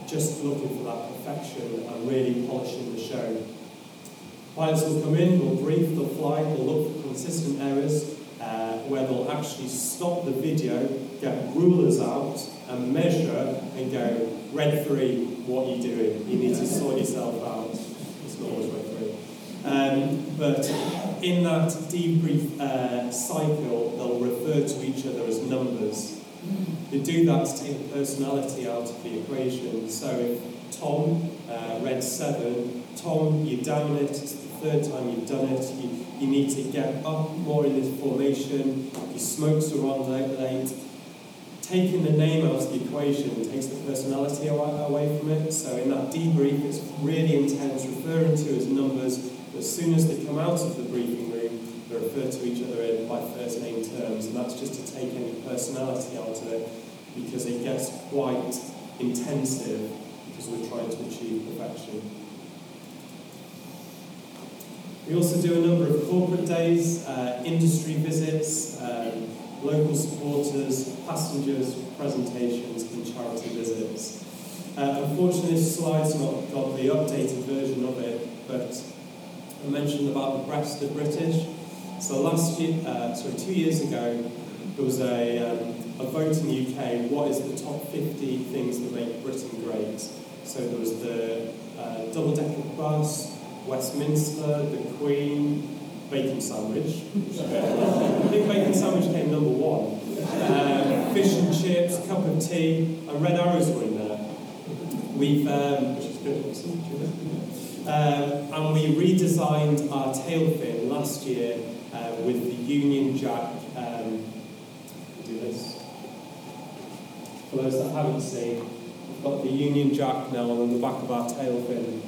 just looking for that perfection and really polishing the show. Pilots will come in, they'll brief, they'll fly, they'll look for consistent errors, uh, where they'll actually stop the video, get rulers out, and measure and go, red three, what are you doing? You need to sort yourself out. It's not always red three. Um, but in that debrief uh, cycle, they'll refer to each other as numbers. They do that to take the personality out of the equation. So if Tom uh, red seven, Tom, you're down it, it's the third time you've done it, you, you need to get up more in this formation, your smokes are on late. Taking the name out of the equation takes the personality away from it. So in that debrief, it's really intense, referring to as numbers. But as soon as they come out of the briefing room, refer to each other in by first name terms, and that's just to take any personality out of it because it gets quite intensive because we're trying to achieve perfection. We also do a number of corporate days, uh, industry visits, um, local supporters, passengers, presentations, and charity visits. Uh, unfortunately, this slide's not got the updated version of it, but I mentioned about the Best of British. So last year, uh, sorry, two years ago, there was a, um, a vote in the UK, what is the top 50 things that make Britain great? So there was the uh, double-decker bus, Westminster, the Queen, bacon sandwich. I think bacon sandwich came number one. Um, fish and chips, cup of tea, and red arrows were in there. We've, um. Um, and we redesigned our tail fin last year uh, with the Union Jack. Um, do this. For those that haven't seen, we've got the Union Jack now on the back of our tail fin.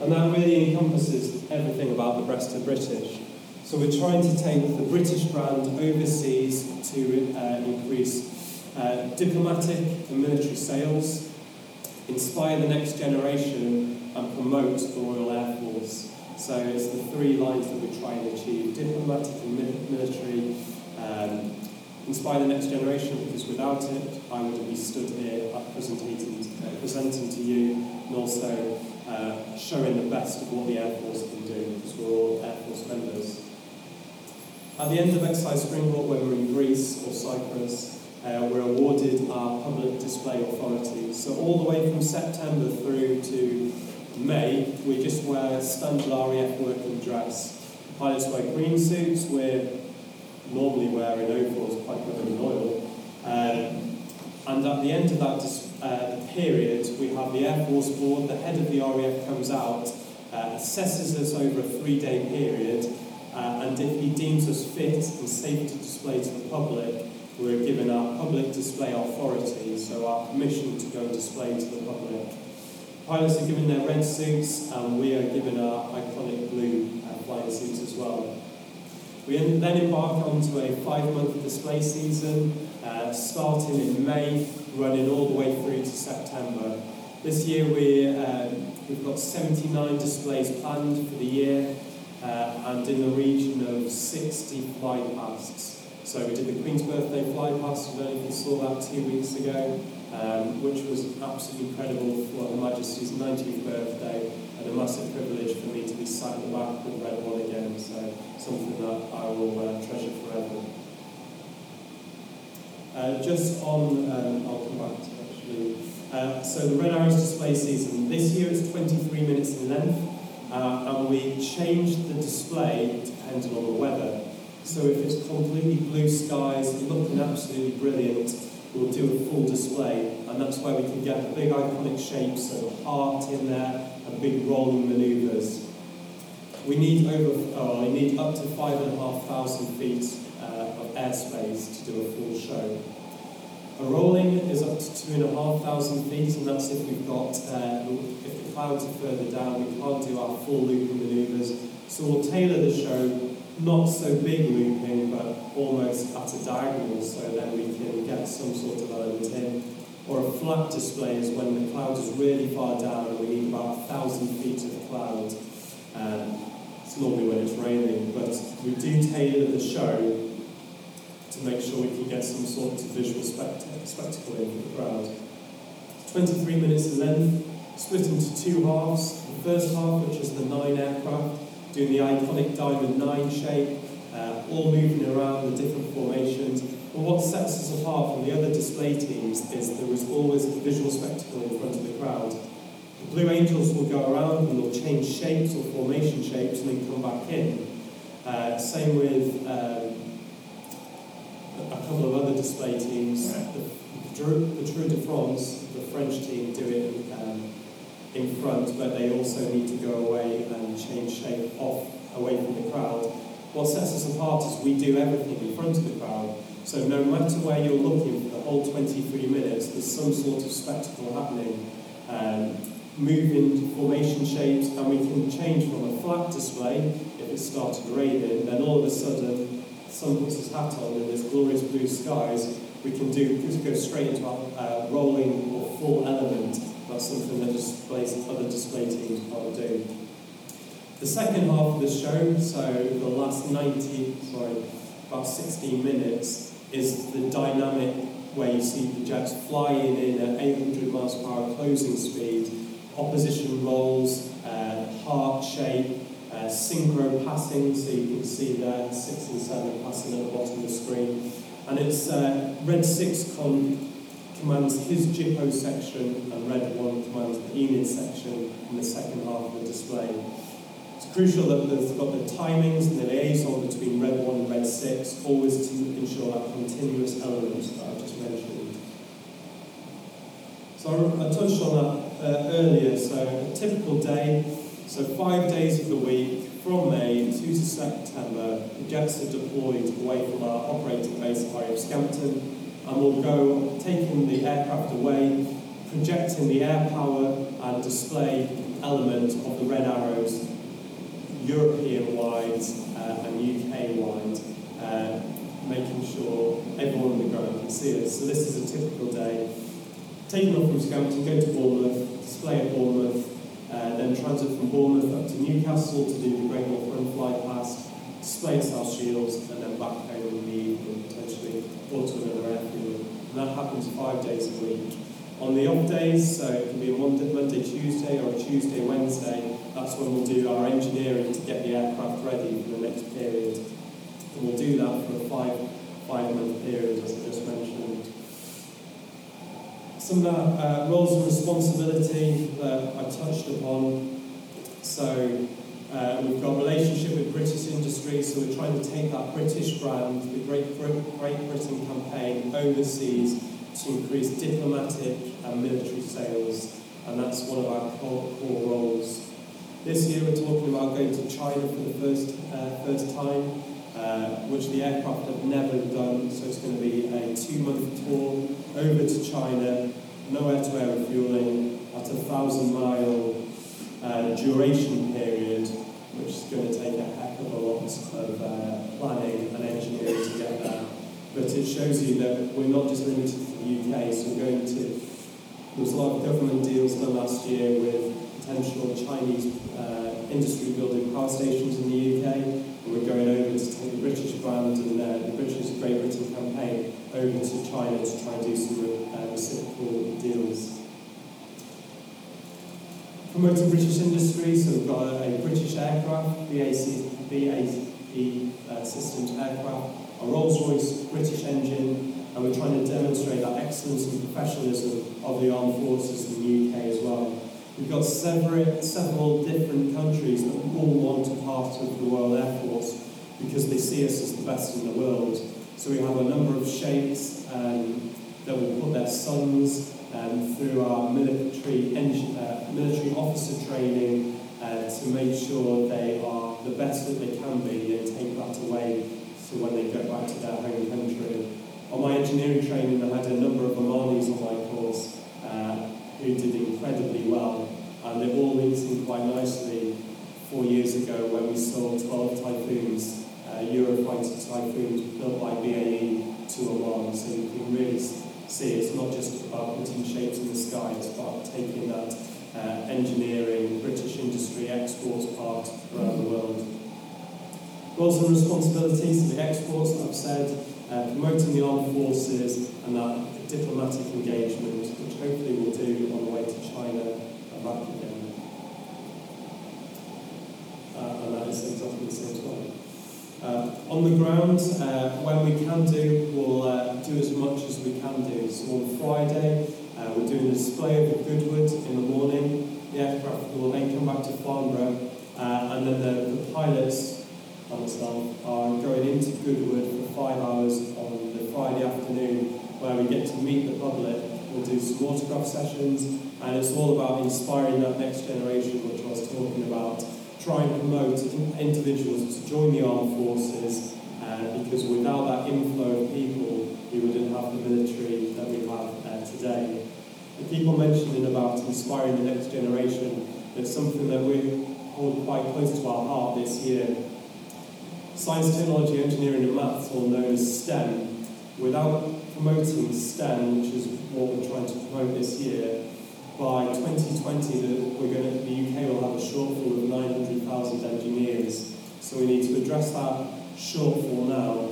And that really encompasses everything about the Best of British. So we're trying to take the British brand overseas to uh, increase uh, diplomatic and military sales, inspire the next generation, and promote the Royal Air Force. So it's the three lines that we try and achieve: diplomatic and military. Um, inspire the next generation because without it, I wouldn't be stood here presenting, uh, presenting to you and also uh, showing the best of what the Air Force can do because we're all Air Force members. At the end of Exercise Springhawk, when we're in Greece or Cyprus, uh, we're awarded our public display authority. So all the way from September through to May, we just wear standard RAF working dress. Pilots wear green suits, we're normally wearing overalls quite covered in oil. Um, and at the end of that uh, period, we have the Air Force Board, the head of the RAF comes out, uh, assesses us over a three-day period, uh, and if he deems us fit and safe to display to the public, we're given our public display authority, so our permission to go display to the public. Pilots are given their red suits, and we are given our iconic blue uh, flying suits as well. We then embark onto a five-month display season, uh, starting in May, running all the way through to September. This year we, um, we've got 79 displays planned for the year, uh, and in the region of 60 fly pasts. So we did the Queen's Birthday fly past, I don't know if you saw that two weeks ago, um, which was absolutely incredible for Her Majesty's 90th birthday and a massive privilege for me to be sat in the back with Red One again, so something that I will uh, treasure forever. Uh, just on, um, I'll come back to actually. Uh, so the Red Arrows display season, this year it's 23 minutes in length. Uh, and we change the display depending on the weather. So if it's completely blue skies, looking absolutely brilliant, we'll do a full display, and that's where we can get the big iconic shapes of heart in there and big rolling manoeuvres. We need over, oh, we need up to five and a half thousand feet uh, of airspace to do a full show. A rolling is up to two and a half thousand feet, and that's if we've got, uh, if the clouds are further down, we can't do our full looping manoeuvres. So we'll tailor the show, not so big looping, but almost at a diagonal, so then we can get some sort of element in. Or a flat display is when the cloud is really far down and we need about a thousand feet of cloud. Um, it's normally when it's raining, but we do tailor the show to make sure we can get some sort of visual spectacle in for the crowd. 23 minutes in length, split into two halves. The first half, which is the nine aircraft, doing the iconic Diamond 9 shape, uh, all moving around the different formations. But what sets us apart from the other display teams is there is always a visual spectacle in front of the crowd. The Blue Angels will go around and they'll change shapes or formation shapes and then come back in. Uh, same with um, a couple of other display teams. The, the Tour de France, the French team, do it um, in front, but they also need to go away and change shape off away from the crowd. What sets us apart is we do everything in front of the crowd. So no matter where you're looking for the whole 23 minutes, there's some sort of spectacle happening. Um, moving formation shapes, and we can change from a flat display if it started raining, then all of a sudden sun puts his hat on and there's glorious blue skies, we can do go straight into our uh, rolling or full element. That's something that displays other display teams are doing. The second half of the show, so the last 90, sorry, about 16 minutes, is the dynamic where you see the jets flying in at 800 miles per hour closing speed, opposition rolls, uh, heart shape, uh, synchro passing, so you can see there six and seven passing at the bottom of the screen. And it's uh, red six con commands his Gypo section, and red one commands the Enid section in the second half of the display. It's crucial that they've got the timings and the liaison between red one and red six, always to ensure that continuous element that I've just mentioned. So I, touched on that uh, earlier. So a typical day, so five days of the week, from May to September, the jets are deployed away from our operating base at High Scampton, and we'll go taking the aircraft away, projecting the air power and display element of the Red Arrows European-wide uh, uh, and UK-wide, uh, making sure everyone on the ground can see us. So this is a typical day. Taking off from Scampton, go to Bournemouth, display at Bournemouth, uh, then transit from Bournemouth up to Newcastle to do the Great North Run fly past, display at South Shields, and then back home in the evening, potentially, or to another airfield. That happens five days a week. On the off days, so it can be a Monday, Monday, Tuesday, or a Tuesday, Wednesday, that's when we'll do our engineering to get the aircraft ready for the next period. And we'll do that for a five, five month period, as I just mentioned. Some of the uh, roles and responsibility that I touched upon. So uh, we've got relationship with British industry, so we're trying to take our British brand, the Great, Great Britain campaign, overseas to increase diplomatic and military sales, and that's one of our core, core roles. This year we're talking about going to China for the first, uh, first time, uh, which the aircraft have never done, so it's going to be a two-month tour over to China, no air-to-air refueling, at a thousand-mile uh, duration period, which is going to take a heck of a lot of uh, planning and engineering to get there. But it shows you that we're not just limited to the UK, so we're going to, there was a lot of government deals done last year with potential Chinese uh, industry building power stations in the UK, and we're going over to take the British brand and uh, the British Great Britain campaign over to China to try and do some uh, reciprocal deals. Promoting British industry, so we've got a, British aircraft, BAC, BAE uh, Systems aircraft, a Rolls-Royce British engine, and we're trying to demonstrate that excellence and professionalism of the armed forces in the UK as well. We've got several, several different countries that all want a part of the Royal Air Force because they see us as the best in the world. So we have a number of sheikhs um, that will put their sons um, through our military, uh, military officer training uh, to make sure they are the best that they can be and take that away so when they go back to their home country. On my engineering training, I had a number of Omanis on my course uh, who did incredibly well, and it all links in quite nicely four years ago when we saw 12 Typhoons, uh, Eurofighter Typhoons built by BAE to Oman. So you can really see it's not just about putting shapes in the sky, it's about taking that uh, engineering, British industry exports part around the world. Roles and responsibilities, the exports I've said, uh, promoting the armed forces and that diplomatic engagement, which hopefully we'll do on the way to China and back again. Uh, and that is exactly the same well. Uh, on the ground, uh, when we can do, we'll uh, do as much as we can do. So on Friday, uh, we're doing a display of the Goodwood in the morning. The aircraft will then come back to Farnborough, uh, and then the, the pilots myself are going into Goodwood for five hours on the Friday afternoon, where we get to meet the public. We'll do some autograph sessions, and it's all about inspiring that next generation, which I was talking about try and promote individuals to join the armed forces uh, because without that inflow of people, we wouldn't have the military that we have uh, today. The people mentioning about inspiring the next generation, it's something that we hold quite close to our heart this year. Science, technology, engineering and maths, all known as STEM, without promoting STEM, which is what we're trying to promote this year, by 2020 that we're going to, the UK will have a shortfall of 900,000 engineers. So we need to address that shortfall now,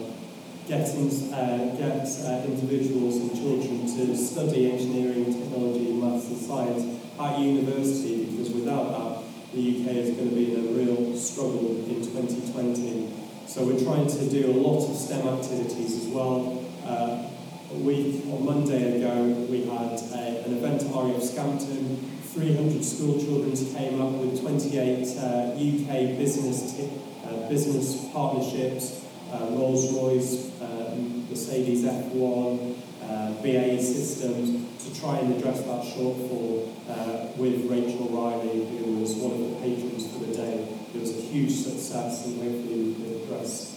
get, in, uh, get uh, individuals and children to study engineering, technology, maths and science at university because without that the UK is going to be in a real struggle in 2020. So we're trying to do a lot of STEM activities as well. Uh, a week on Monday ago, we had a, an event at RAF Scampton. 300 school children came up with 28 uh, UK business uh, business partnerships, uh, Rolls-Royce, um, Mercedes F1, uh, BAE Systems, to try and address that shortfall uh, with Rachel Riley, who was one of the patrons for the day. It was a huge success, and hopefully we can address,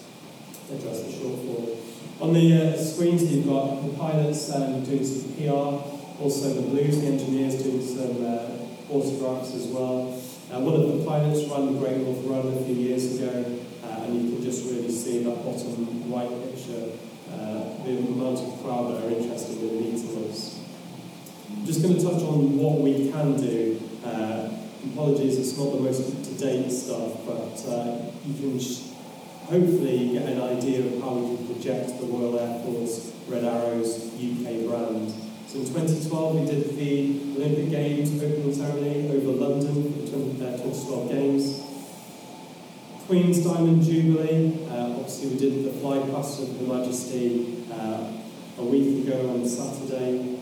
address the shortfall. On the uh, screens, you've got the pilots um, doing some PR, also the Blues, the engineers doing some uh, autographs as well. Uh, one of the pilots ran the Great North Run a few years ago, uh, and you can just really see that bottom right picture, uh, the amount of crowd that are interested in meeting us. I'm just going to touch on what we can do. Uh, apologies, it's not the most up-to-date stuff, but you can hopefully you get an idea of how we can project the Royal Air Force Red Arrows UK brand. So in 2012 we did the Olympic Games opening ceremony over London the 2012 Games. Queen's Diamond Jubilee, uh, obviously we did the fly past of Her Majesty uh, a week ago on Saturday.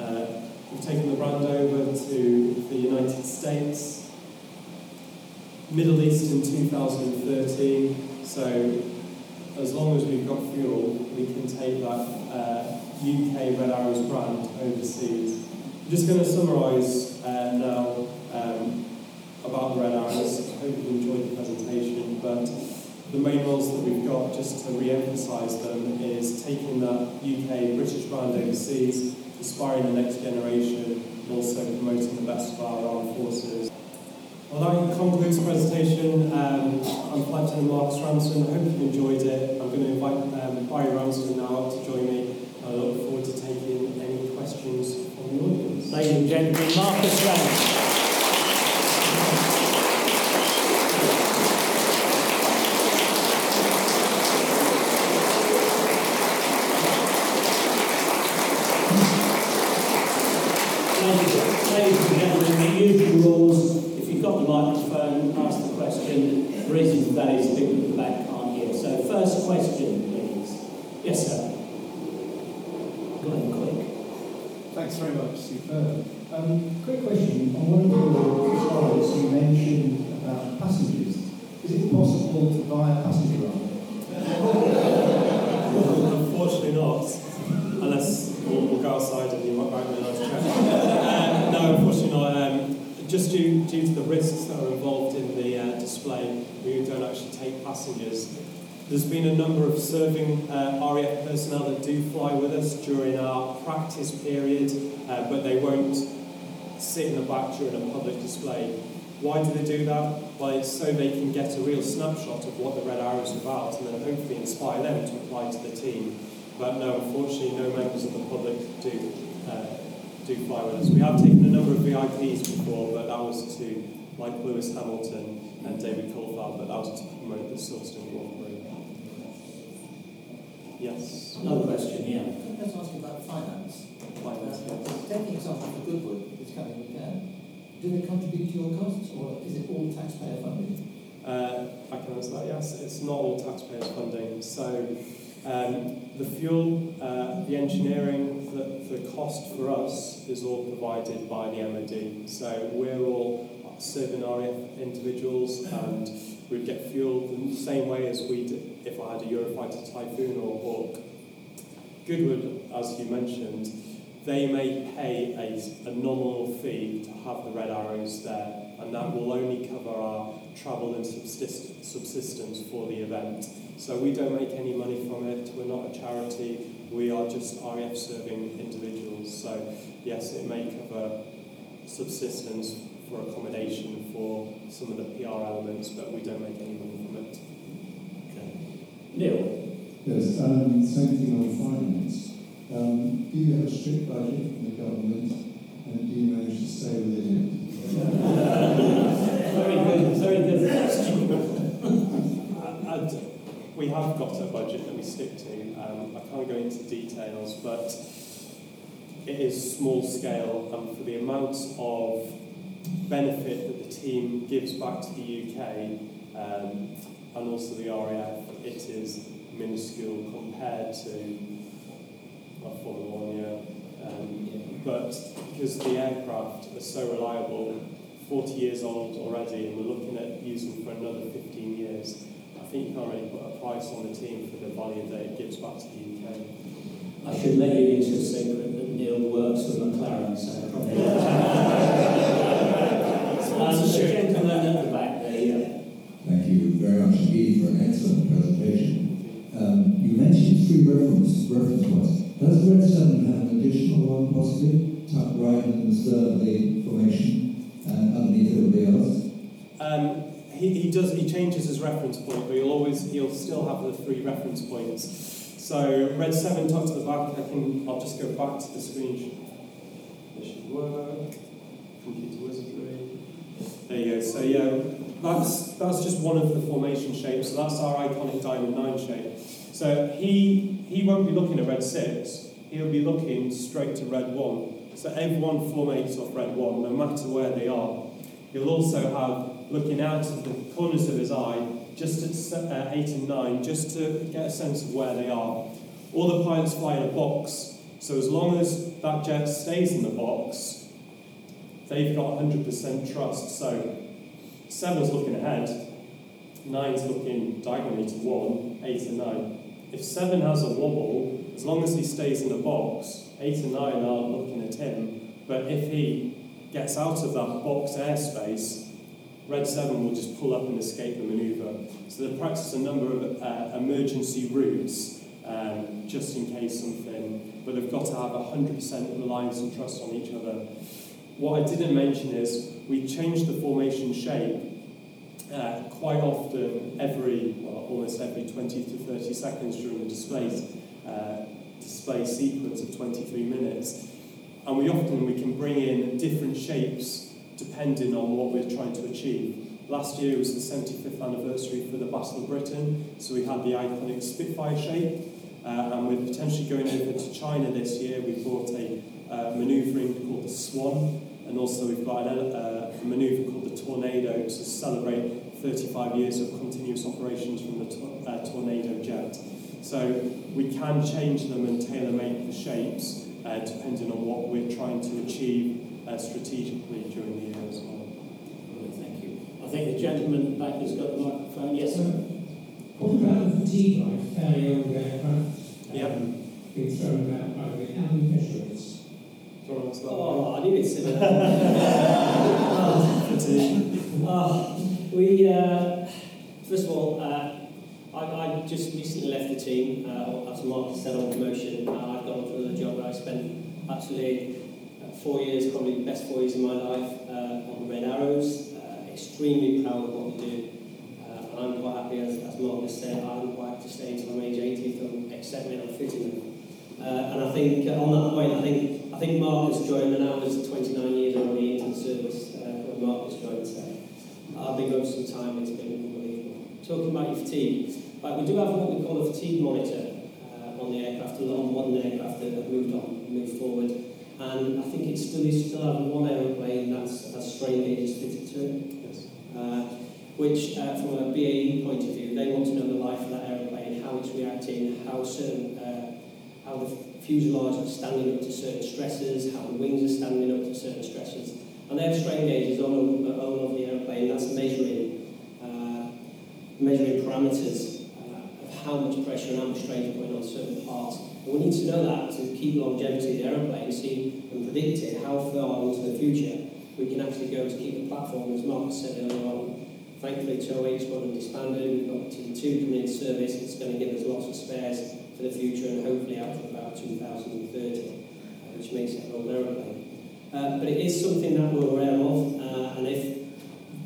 Uh, we've taken the brand over to the United States, Middle East in 2013, so as long as we've got fuel, we can take that uh, UK Red Arrows brand overseas. I'm just going to summarise uh, now um, about the Red Arrows. I hope you enjoyed the presentation, but the main roles that we've got, just to re-emphasise them, is taking that UK British brand overseas, inspiring the next generation, and also promoting the best of our armed forces. That concludes the presentation. Um, I'm Flight Lieutenant Marcus Ramsden. I hope you've enjoyed it. I'm going to invite um, Barry Ramsden now to join me. I look forward to taking any questions from the audience. Ladies and gentlemen, Marcus Ramsden. Ladies and gentlemen, the usual rules got the microphone, ask the question. The reason for that is people at the back can't hear. So, first question, please. Yes, sir. Go ahead, quick. Thanks very much, superb. Um, quick question. On one of your slides, you mentioned about passengers. Is it possible to buy a passenger? Unfortunately not, unless we'll, we'll, go outside and you might write me a nice check. uh, no, unfortunately not. Um, just due, due to the risks that are involved in the uh, display, we don't actually take passengers. There's been a number of serving uh, Personnel that do fly with us during our practice period, uh, but they won't sit in the back during a public display. Why do they do that? Well, it's so they can get a real snapshot of what the Red Arrow is about and then hopefully inspire them to apply to the team. But no, unfortunately, no members of the public do uh, do fly with us. We have taken a number of VIPs before, but that was to, like Lewis Hamilton and David Coulthard, but that was to promote the Silverstone. Yes? Another question, yeah. Let's ask you about finance. Finance, uh, Taking example for Goodwood, this coming weekend, do they contribute to your costs, or is it all taxpayer funded? Uh, I can answer that, yes. It's not all taxpayers funding. So um, the fuel, uh, the engineering, the, the cost for us is all provided by the MOD. So we're all serving RAF individuals and we'd get fuel the same way as we would if I had a Eurofighter Typhoon or Hawk. Goodwood, as you mentioned, they may pay a, a nominal fee to have the red arrows there, and that will only cover our travel and subsist- subsistence for the event. So we don't make any money from it. We're not a charity. We are just RAF serving individuals. So yes, it may cover subsistence for accommodation for some of the PR elements, but we don't make any money from it. Okay. Neil. Yes, um, same thing on finance. Um, do you have a strict budget from the government, and do you manage to stay within it? very good, very good question we have got a budget that we stick to. Um, I can't go into details, but it is small scale, and for the amount of benefit that the team gives back to the UK um, and also the RAF, it is minuscule compared to a Formula One year. Um, but because the aircraft are so reliable, 40 years old already, and we're looking at using for another 15 years, I think you can't really put a price on the team for the value that it gives back to the UK. I should let you into a secret that Neil works for McLaren, so probably. the gentleman at the back there, yeah. Thank you very much indeed for an excellent presentation. Um, you mentioned three reference, reference points. Does Red 7 have an additional one possibly, tucked right in the stern of the formation and underneath everybody else? Um, he, he does he changes his reference point, but he'll always he'll still have the three reference points. So red seven tucked to the back. I can I'll just go back to the screen. This should work. Computer wizardry. There you go. So yeah, that's that's just one of the formation shapes. So that's our iconic diamond nine shape. So he he won't be looking at red six. He'll be looking straight to red one. So everyone formates off red one, no matter where they are. He'll also have looking out of the corners of his eye, just at uh, 8 and 9, just to get a sense of where they are. All the pilots fly in a box, so as long as that jet stays in the box, they've got 100% trust. So 7's looking ahead, 9's looking diagonally to 1, 8 and 9. If 7 has a wobble, as long as he stays in the box, 8 and 9 are looking at him, but if he gets out of that box airspace, Red 7 will just pull up and escape the manoeuvre. So they practice a number of uh, emergency routes um, just in case something, but they've got to have 100% reliance and trust on each other. What I didn't mention is we change the formation shape uh, quite often, every, well, almost every 20 to 30 seconds during the uh, display sequence of 23 minutes. And we often we can bring in different shapes depending on what we're trying to achieve. Last year was the 75th anniversary for the Battle of Britain, so we had the iconic Spitfire shape, uh, and we're potentially going over to China this year. We brought a uh, manoeuvring called the Swan, and also we've got an, uh, a manoeuvre called the Tornado to celebrate 35 years of continuous operations from the to- uh, Tornado jet. So we can change them and tailor make the shapes uh, depending on what we're trying to achieve uh, strategically during the year as well. Right, thank you. I think the gentleman back has got the microphone. Yes, sir. What about the fatigue life, fairly old aircraft? Yeah. Um, being thrown about by the how many fisheries? Oh, I knew that. Ah, we, uh, first of all, uh, I, I just recently left the team, uh, as Mark said on promotion. Uh, I've gone to another job I spent actually uh, four years, probably the best four years of my life, uh, on Red Arrows. Uh, extremely proud of what we do. Uh, and I'm quite happy, as, as Mark has said, I would like to stay until I'm age 80 if I'm accepting and fitting them. Uh, and I think uh, on that point, I think I think Mark has joined, and I was 29 years already into the service uh, when Mark has joined. So I've been going some time, it's been unbelievable. Talking about your fatigue, right, we do have what we call a fatigue monitor uh, on the aircraft, and on one aircraft that have moved on, moved forward. And I think it's still, you still have one aeroplane that's has strain gauges fitted to it, Yes. uh, which uh, from a BAE point of view, they want to know the life of that aeroplane, how it's reacting, how certain, uh, how the fuselage is standing up to certain stresses, how the wings are standing up to certain stresses. And they have strain gauges over, all over the aeroplane that's measuring, uh, measuring parameters uh, of how much pressure and how much strain is putting on certain parts. And we need to know that to keep longevity of the aeroplane, see and predict it, how far into the future we can actually go to keep the platform, as Mark said earlier on. Thankfully, 208 squadron disbanded, we've got T2 coming into service, it's going to give us lots of spares for the future and hopefully out to about 2030, uh, which makes it an old aeroplane. Uh, but it is something that we're aware of, uh, and if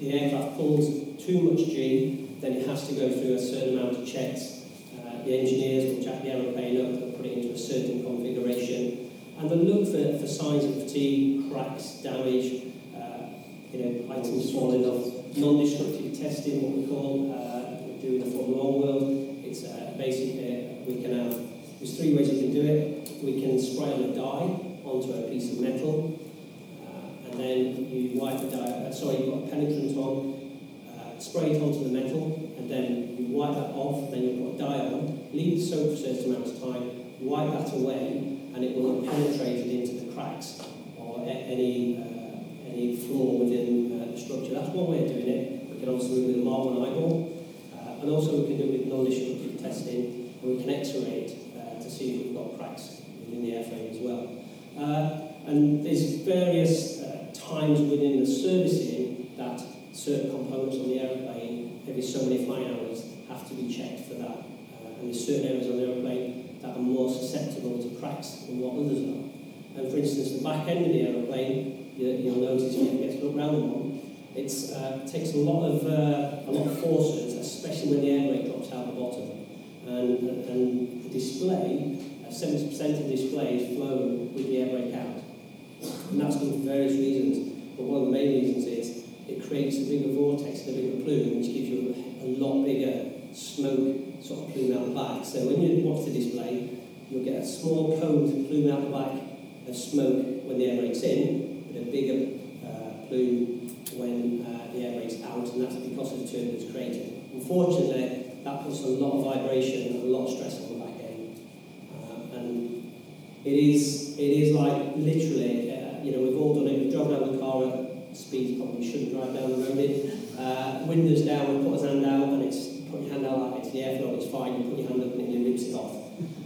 the aircraft pulls too much G, then it has to go through a certain amount of checks. Uh, the engineers will jack the aeroplane up and put it into a certain configuration, and they'll look for, for signs of fatigue, cracks, damage, uh, you know, items falling off. Non-destructive testing, what we call, uh, we do in the Formula One world. It's uh, basically we can have. There's three ways you can do it. We can spray on a dye onto a piece of metal, uh, and then you wipe the dye. Uh, sorry, you've got a penetrant on, uh, spray it onto the metal, and then you wipe that off. Then you put a dye on, leave the soak for a certain amount of time, wipe that away, and it will have penetrated into the cracks or a- any uh, any flaw within uh, the structure. That's one way of doing it. We can also it with a marble eyeball, and also we can do it with non-destructive testing, and we can X-ray it uh, to see if we've got cracks within the airframe as well. Uh, and there's various uh, times within the servicing that certain components on the aeroplane, every so many flying hours, have to be checked for that. Uh, and there's certain areas on the aeroplane that are more susceptible to cracks than what others are. And for instance, the back end of the aeroplane, you, you'll notice when you get to look round one, It's uh, takes a lot of uh, a lot of forces, especially when the air brake drops out the bottom, and and the display, uh, seventy percent of the display is flown with the air brake out, and that's for various reasons. But one of the main reasons is it creates a bigger vortex and a bigger plume, which gives you a, a lot bigger smoke sort of plume out the back. So when you watch the display, you'll get a small cone plume out the back of smoke when the air brake's in, but a bigger uh, plume when uh, the air brake's out, and that's because of the turbulence created. Unfortunately, that puts a lot of vibration and a lot of stress on the back end. Uh, and it is, it is like literally, uh, you know, we've all done it. We've driven down the car at speeds probably shouldn't drive down the road in. Uh, windows down, we put his hand out, and it's put your hand out like it's the airflow, it's fine. You put your hand up and it rips it off.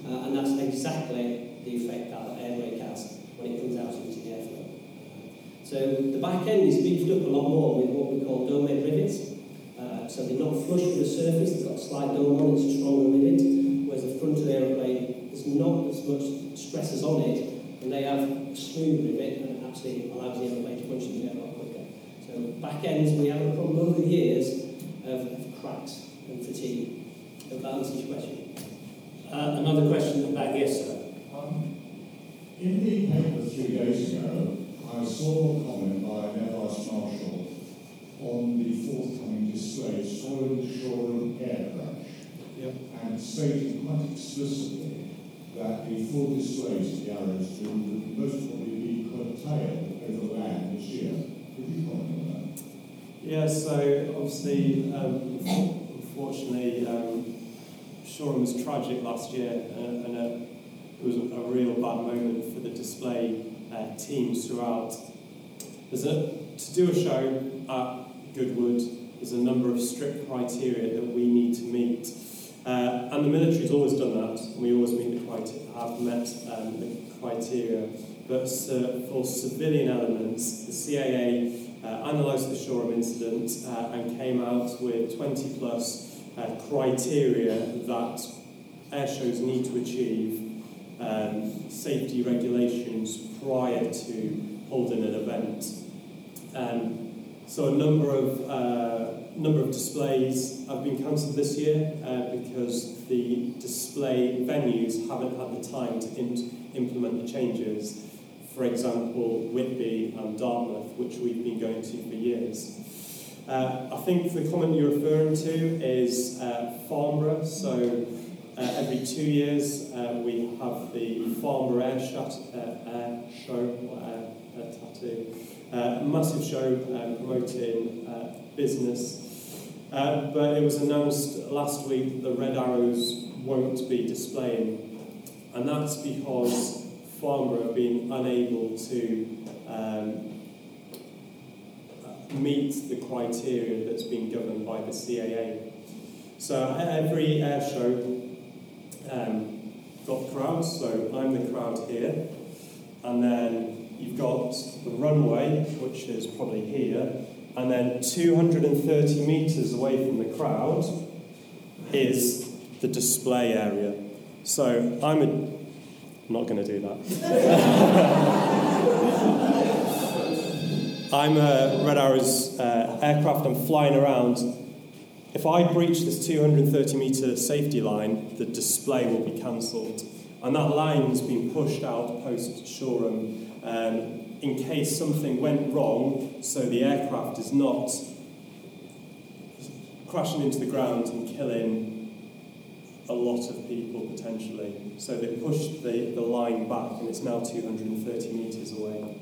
Uh, and that's exactly the effect that the air brake has when it comes out into the airflow. So the back end is beefed up a lot more with what we call dome rivets. Uh, so they're not flush with the surface, they've got a slight dome on, it's a stronger it, whereas the front of the aeroplane, there's not as much stresses on it, and they have a smooth rivet, and it actually allows the aeroplane to punch into the air a lot quicker. So back ends, we have a problem over the years of, of cracks and fatigue. Hope that answers your question. Uh, another question at the back, yes, sir. Um, in the paper three days ago, I saw a comment by an Air Vice Marshal on the forthcoming display, Soil Shoreham Air Crash, Yep. and stated quite explicitly that the full displays of the Arrows would most probably be curtailed over land this year. Could you comment on that? Yeah, so obviously, um, unfortunately, um, Shoreham was tragic last year, and, and uh, it was a, a real bad moment for the display uh, teams throughout. There's a, to do a show at Goodwood, there's a number of strict criteria that we need to meet. Uh, and the military's always done that, and we always meet the criteria, have met um, the criteria. But uh, for civilian elements, the CAA uh, analysed the Shoreham incident uh, and came out with 20 plus uh, criteria that air shows need to achieve um, safety regulations prior to holding an event. Um, so a number of uh, number of displays have been cancelled this year uh, because the display venues haven't had the time to in- implement the changes. For example, Whitby and Dartmouth, which we've been going to for years. Uh, I think the comment you're referring to is uh, Farnborough. So uh, every two years uh, we have the Farnborough Air, uh, Air Show, Tattoo. Uh, a massive show um, promoting uh, business. Uh, but it was announced last week that the Red Arrows won't be displaying. And that's because Farnborough have been unable to um, meet the criteria that's been governed by the CAA. So every air show um, got crowds, so I'm the crowd here, and then you've got the runway, which is probably here, and then 230 metres away from the crowd is the display area. So I'm a, I'm not going to do that. I'm a Red Arrows uh, aircraft, I'm flying around. If I breach this 230 metre safety line, the display will be cancelled. And that line's been pushed out post Shoreham um, in case something went wrong, so the aircraft is not crashing into the ground and killing a lot of people potentially. So they pushed the, the line back and it's now 230 metres away.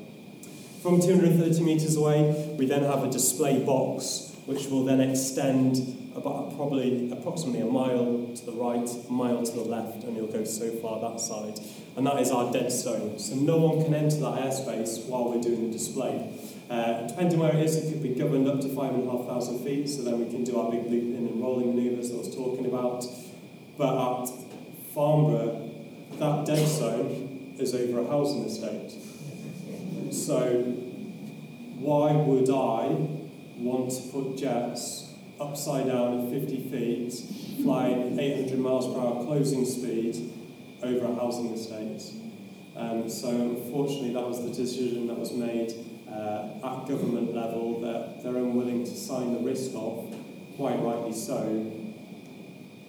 From 230 metres away, we then have a display box which will then extend about probably approximately a mile to the right, a mile to the left, and you'll go so far that side. And that is our dead zone. So no one can enter that airspace while we're doing the display. Uh, depending where it is, it could be governed up to 5,500 feet, so then we can do our big looping and rolling manoeuvres that I was talking about. But at Farnborough, that dead zone is over a housing estate. So why would I want to put jets upside down at 50 feet, flying 800 miles per hour closing speed over a housing estate. Um, so unfortunately that was the decision that was made uh, at government level that they're unwilling to sign the risk of, quite rightly so,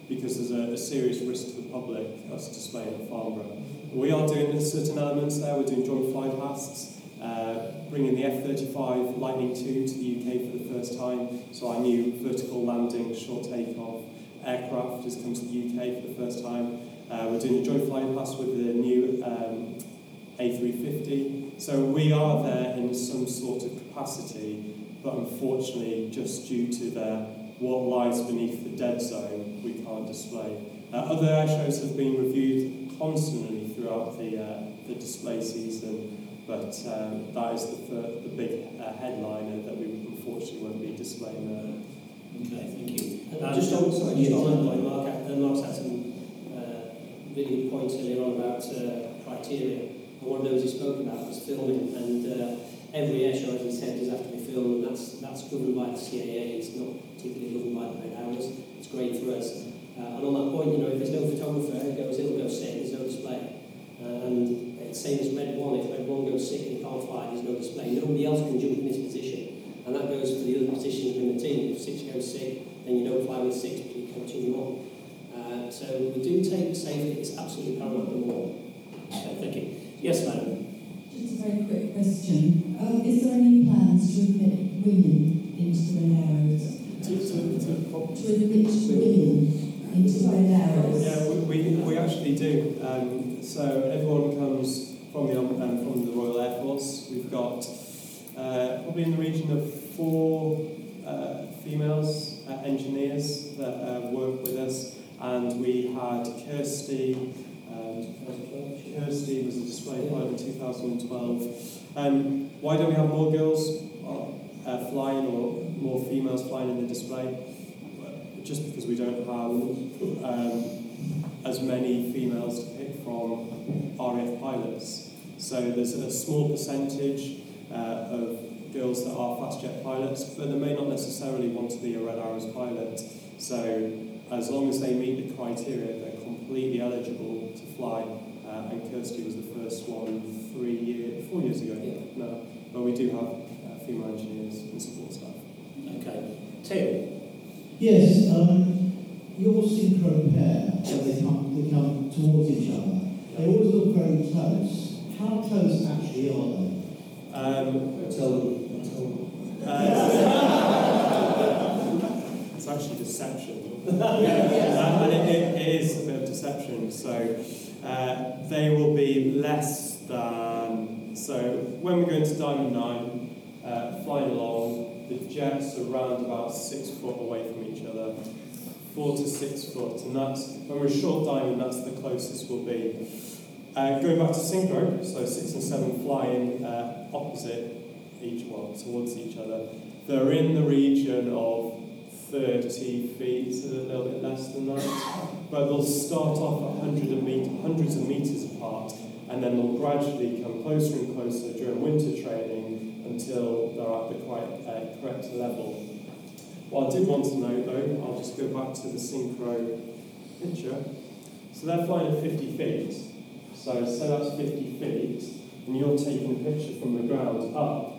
because there's a, a serious risk to the public us displaying at Farnborough. We are doing certain elements there. We're doing joint flight pasts, uh, bringing the F-35 Lightning II to the UK for the first time. So our new vertical landing, short takeoff aircraft has come to the UK for the first time. Uh, we're doing a joint flight past with the new um, A350. So we are there in some sort of capacity, but unfortunately, just due to the, what lies beneath the dead zone, we can't display. Uh, other air shows have been reviewed constantly throughout the, uh, the display season, but um, that is the, the big uh, headliner that we unfortunately won't be displaying there. Okay, thank you. Uh, just on, sorry, just on that point, Mark, Mark's had some uh, really good points earlier on about uh, criteria. And one of those he spoke about was filming, and uh, every air show, as he said, does have to be filmed, and that's, that's governed by the CAA, it's not particularly governed by the Red Arrows. It's great for us. Uh, and on that point, you know, if there's no photographer, it goes, it'll go sick, there's no display. Uh, and it's same as Red 1, if Red 1 goes sick and can't fly, there's no display. Nobody else can jump in this position. And that goes for the other positions in the team. If six goes sick, then you don't fly with six, but you continue on. Uh, so we do take safety, it's absolutely paramount number one. Okay, thank you. Yes, madam. Just a very quick question. Um, is there any plans to admit women into the red arrows? To, to, to, To admit women into the red arrows? Yeah, we, we, we actually do. Um, so everyone comes from the um, from the Royal Air Force. We've got uh, probably in the region of four uh, females uh, engineers that uh, work with us, and we had Kirsty. Um, Kirsty was a display pilot in 2012. Um, why don't we have more girls uh, flying or more females flying in the display? Just because we don't have um, as many females to pick from RAF pilots. So there's a small percentage uh, of girls that are fast jet pilots, but they may not necessarily want to be a Red Arrows pilot. So as long as they meet the criteria, they're completely eligible to fly. Uh, and Kirsty was the first one three years, four years ago. Yeah. No, but we do have uh, female engineers and support staff. Okay. Tim. Yes, um, your synchro pair, when they come, they come towards each other, they always look very close. How close actually are they? Um, Tell them. Tell them. uh, it's actually Uh, and it, it, is a bit of deception. So uh, they will be less than. So when we go into Diamond 9, uh, flying along, the jets are around about six foot away from each other, four to six foot, and that's when we're short diamond, that's the closest we'll be. Uh, going back to synchro, so six and seven flying uh, opposite each one, towards each other, they're in the region of 30 feet, a little bit less than that, but they'll start off at hundred of hundreds of meters apart, and then they'll gradually come closer and closer during winter training until they're at the quite, uh, correct level. What I did want to note though, I'll just go back to the synchro picture. So they're flying at 50 feet. So say that's 50 feet, and you're taking a picture from the ground up.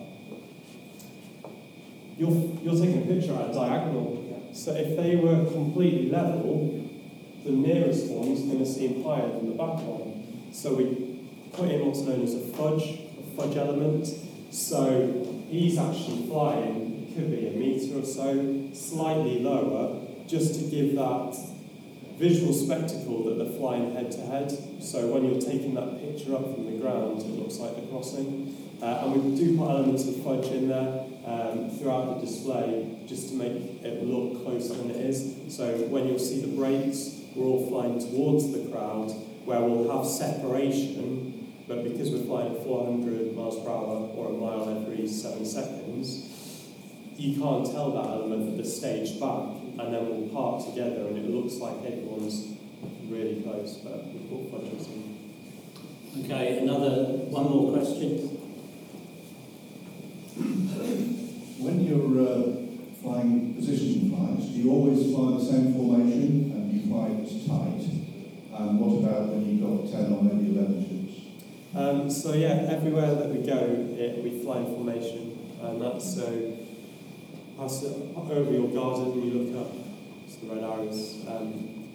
You're, you're taking a picture at a diagonal. So if they were completely level, the nearest one's going to seem higher than the back one. So we put in what's known as a fudge, a fudge element. So he's actually flying, it could be a metre or so, slightly lower, just to give that visual spectacle that they're flying head to head. So when you're taking that picture up from the ground, it looks like the crossing. Uh, and we do put elements of fudge in there um, throughout the display just to make it look closer than it is. So when you'll see the brakes, we're all flying towards the crowd where we'll have separation, but because we're flying at 400 miles per hour or a mile every seven seconds, you can't tell that element of the stage back, and then we'll park together and it looks like everyone's really close, but we put fudges in. Okay, another one more question. When you're uh, flying position flights, do you always fly the same formation and you fly it tight? And what about when you've got 10 or maybe 11 ships? Um, so yeah, everywhere that we go, it, we fly in formation And that's So pass it over your garden you look up, it's the red arrows. Um,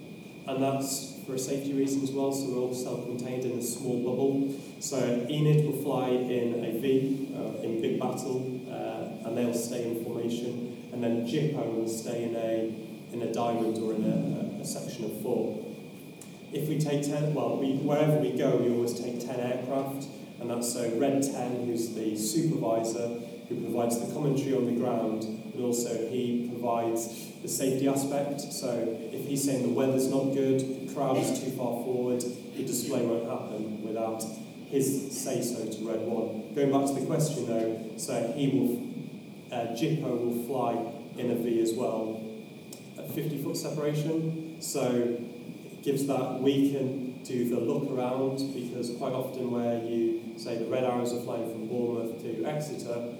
and that's for a safety reason as well, so we're all self-contained in a small bubble. So Enid will fly in a V, uh, in big battle, uh, and they'll stay in formation, and then Gypo will stay in a in a diamond or in a, a, a section of four. If we take 10, well, we, wherever we go, we always take 10 aircraft, and that's so Red 10, who's the supervisor, who provides the commentary on the ground, and also he provides the safety aspect. So if he's saying the weather's not good, the crowd is too far forward, the display won't happen without his say so to Red 1. Going back to the question though, so he will, uh, will fly in a V as well, at 50 foot separation. So it gives that we can do the look around because quite often where you say the red arrows are flying from Bournemouth to Exeter,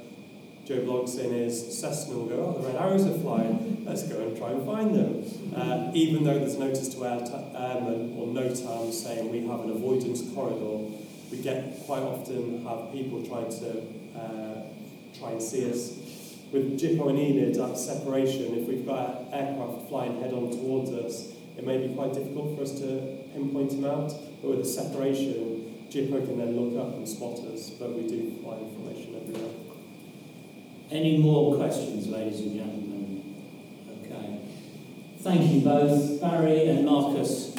Joe Blogson is Cessna will go, oh, the red arrows are flying, let's go and try and find them. Uh, even though there's notice to air airmen or NOTAM saying we have an avoidance corridor, we get quite often have people trying to uh, try and see us. With Gypo and Enid, that separation, if we've got aircraft flying head on towards us, it may be quite difficult for us to pinpoint them out. But with the separation, Gypo can then look up and spot us, but we do fly information everywhere. Any more questions, ladies and gentlemen? Okay. Thank you both, Barry and Marcus.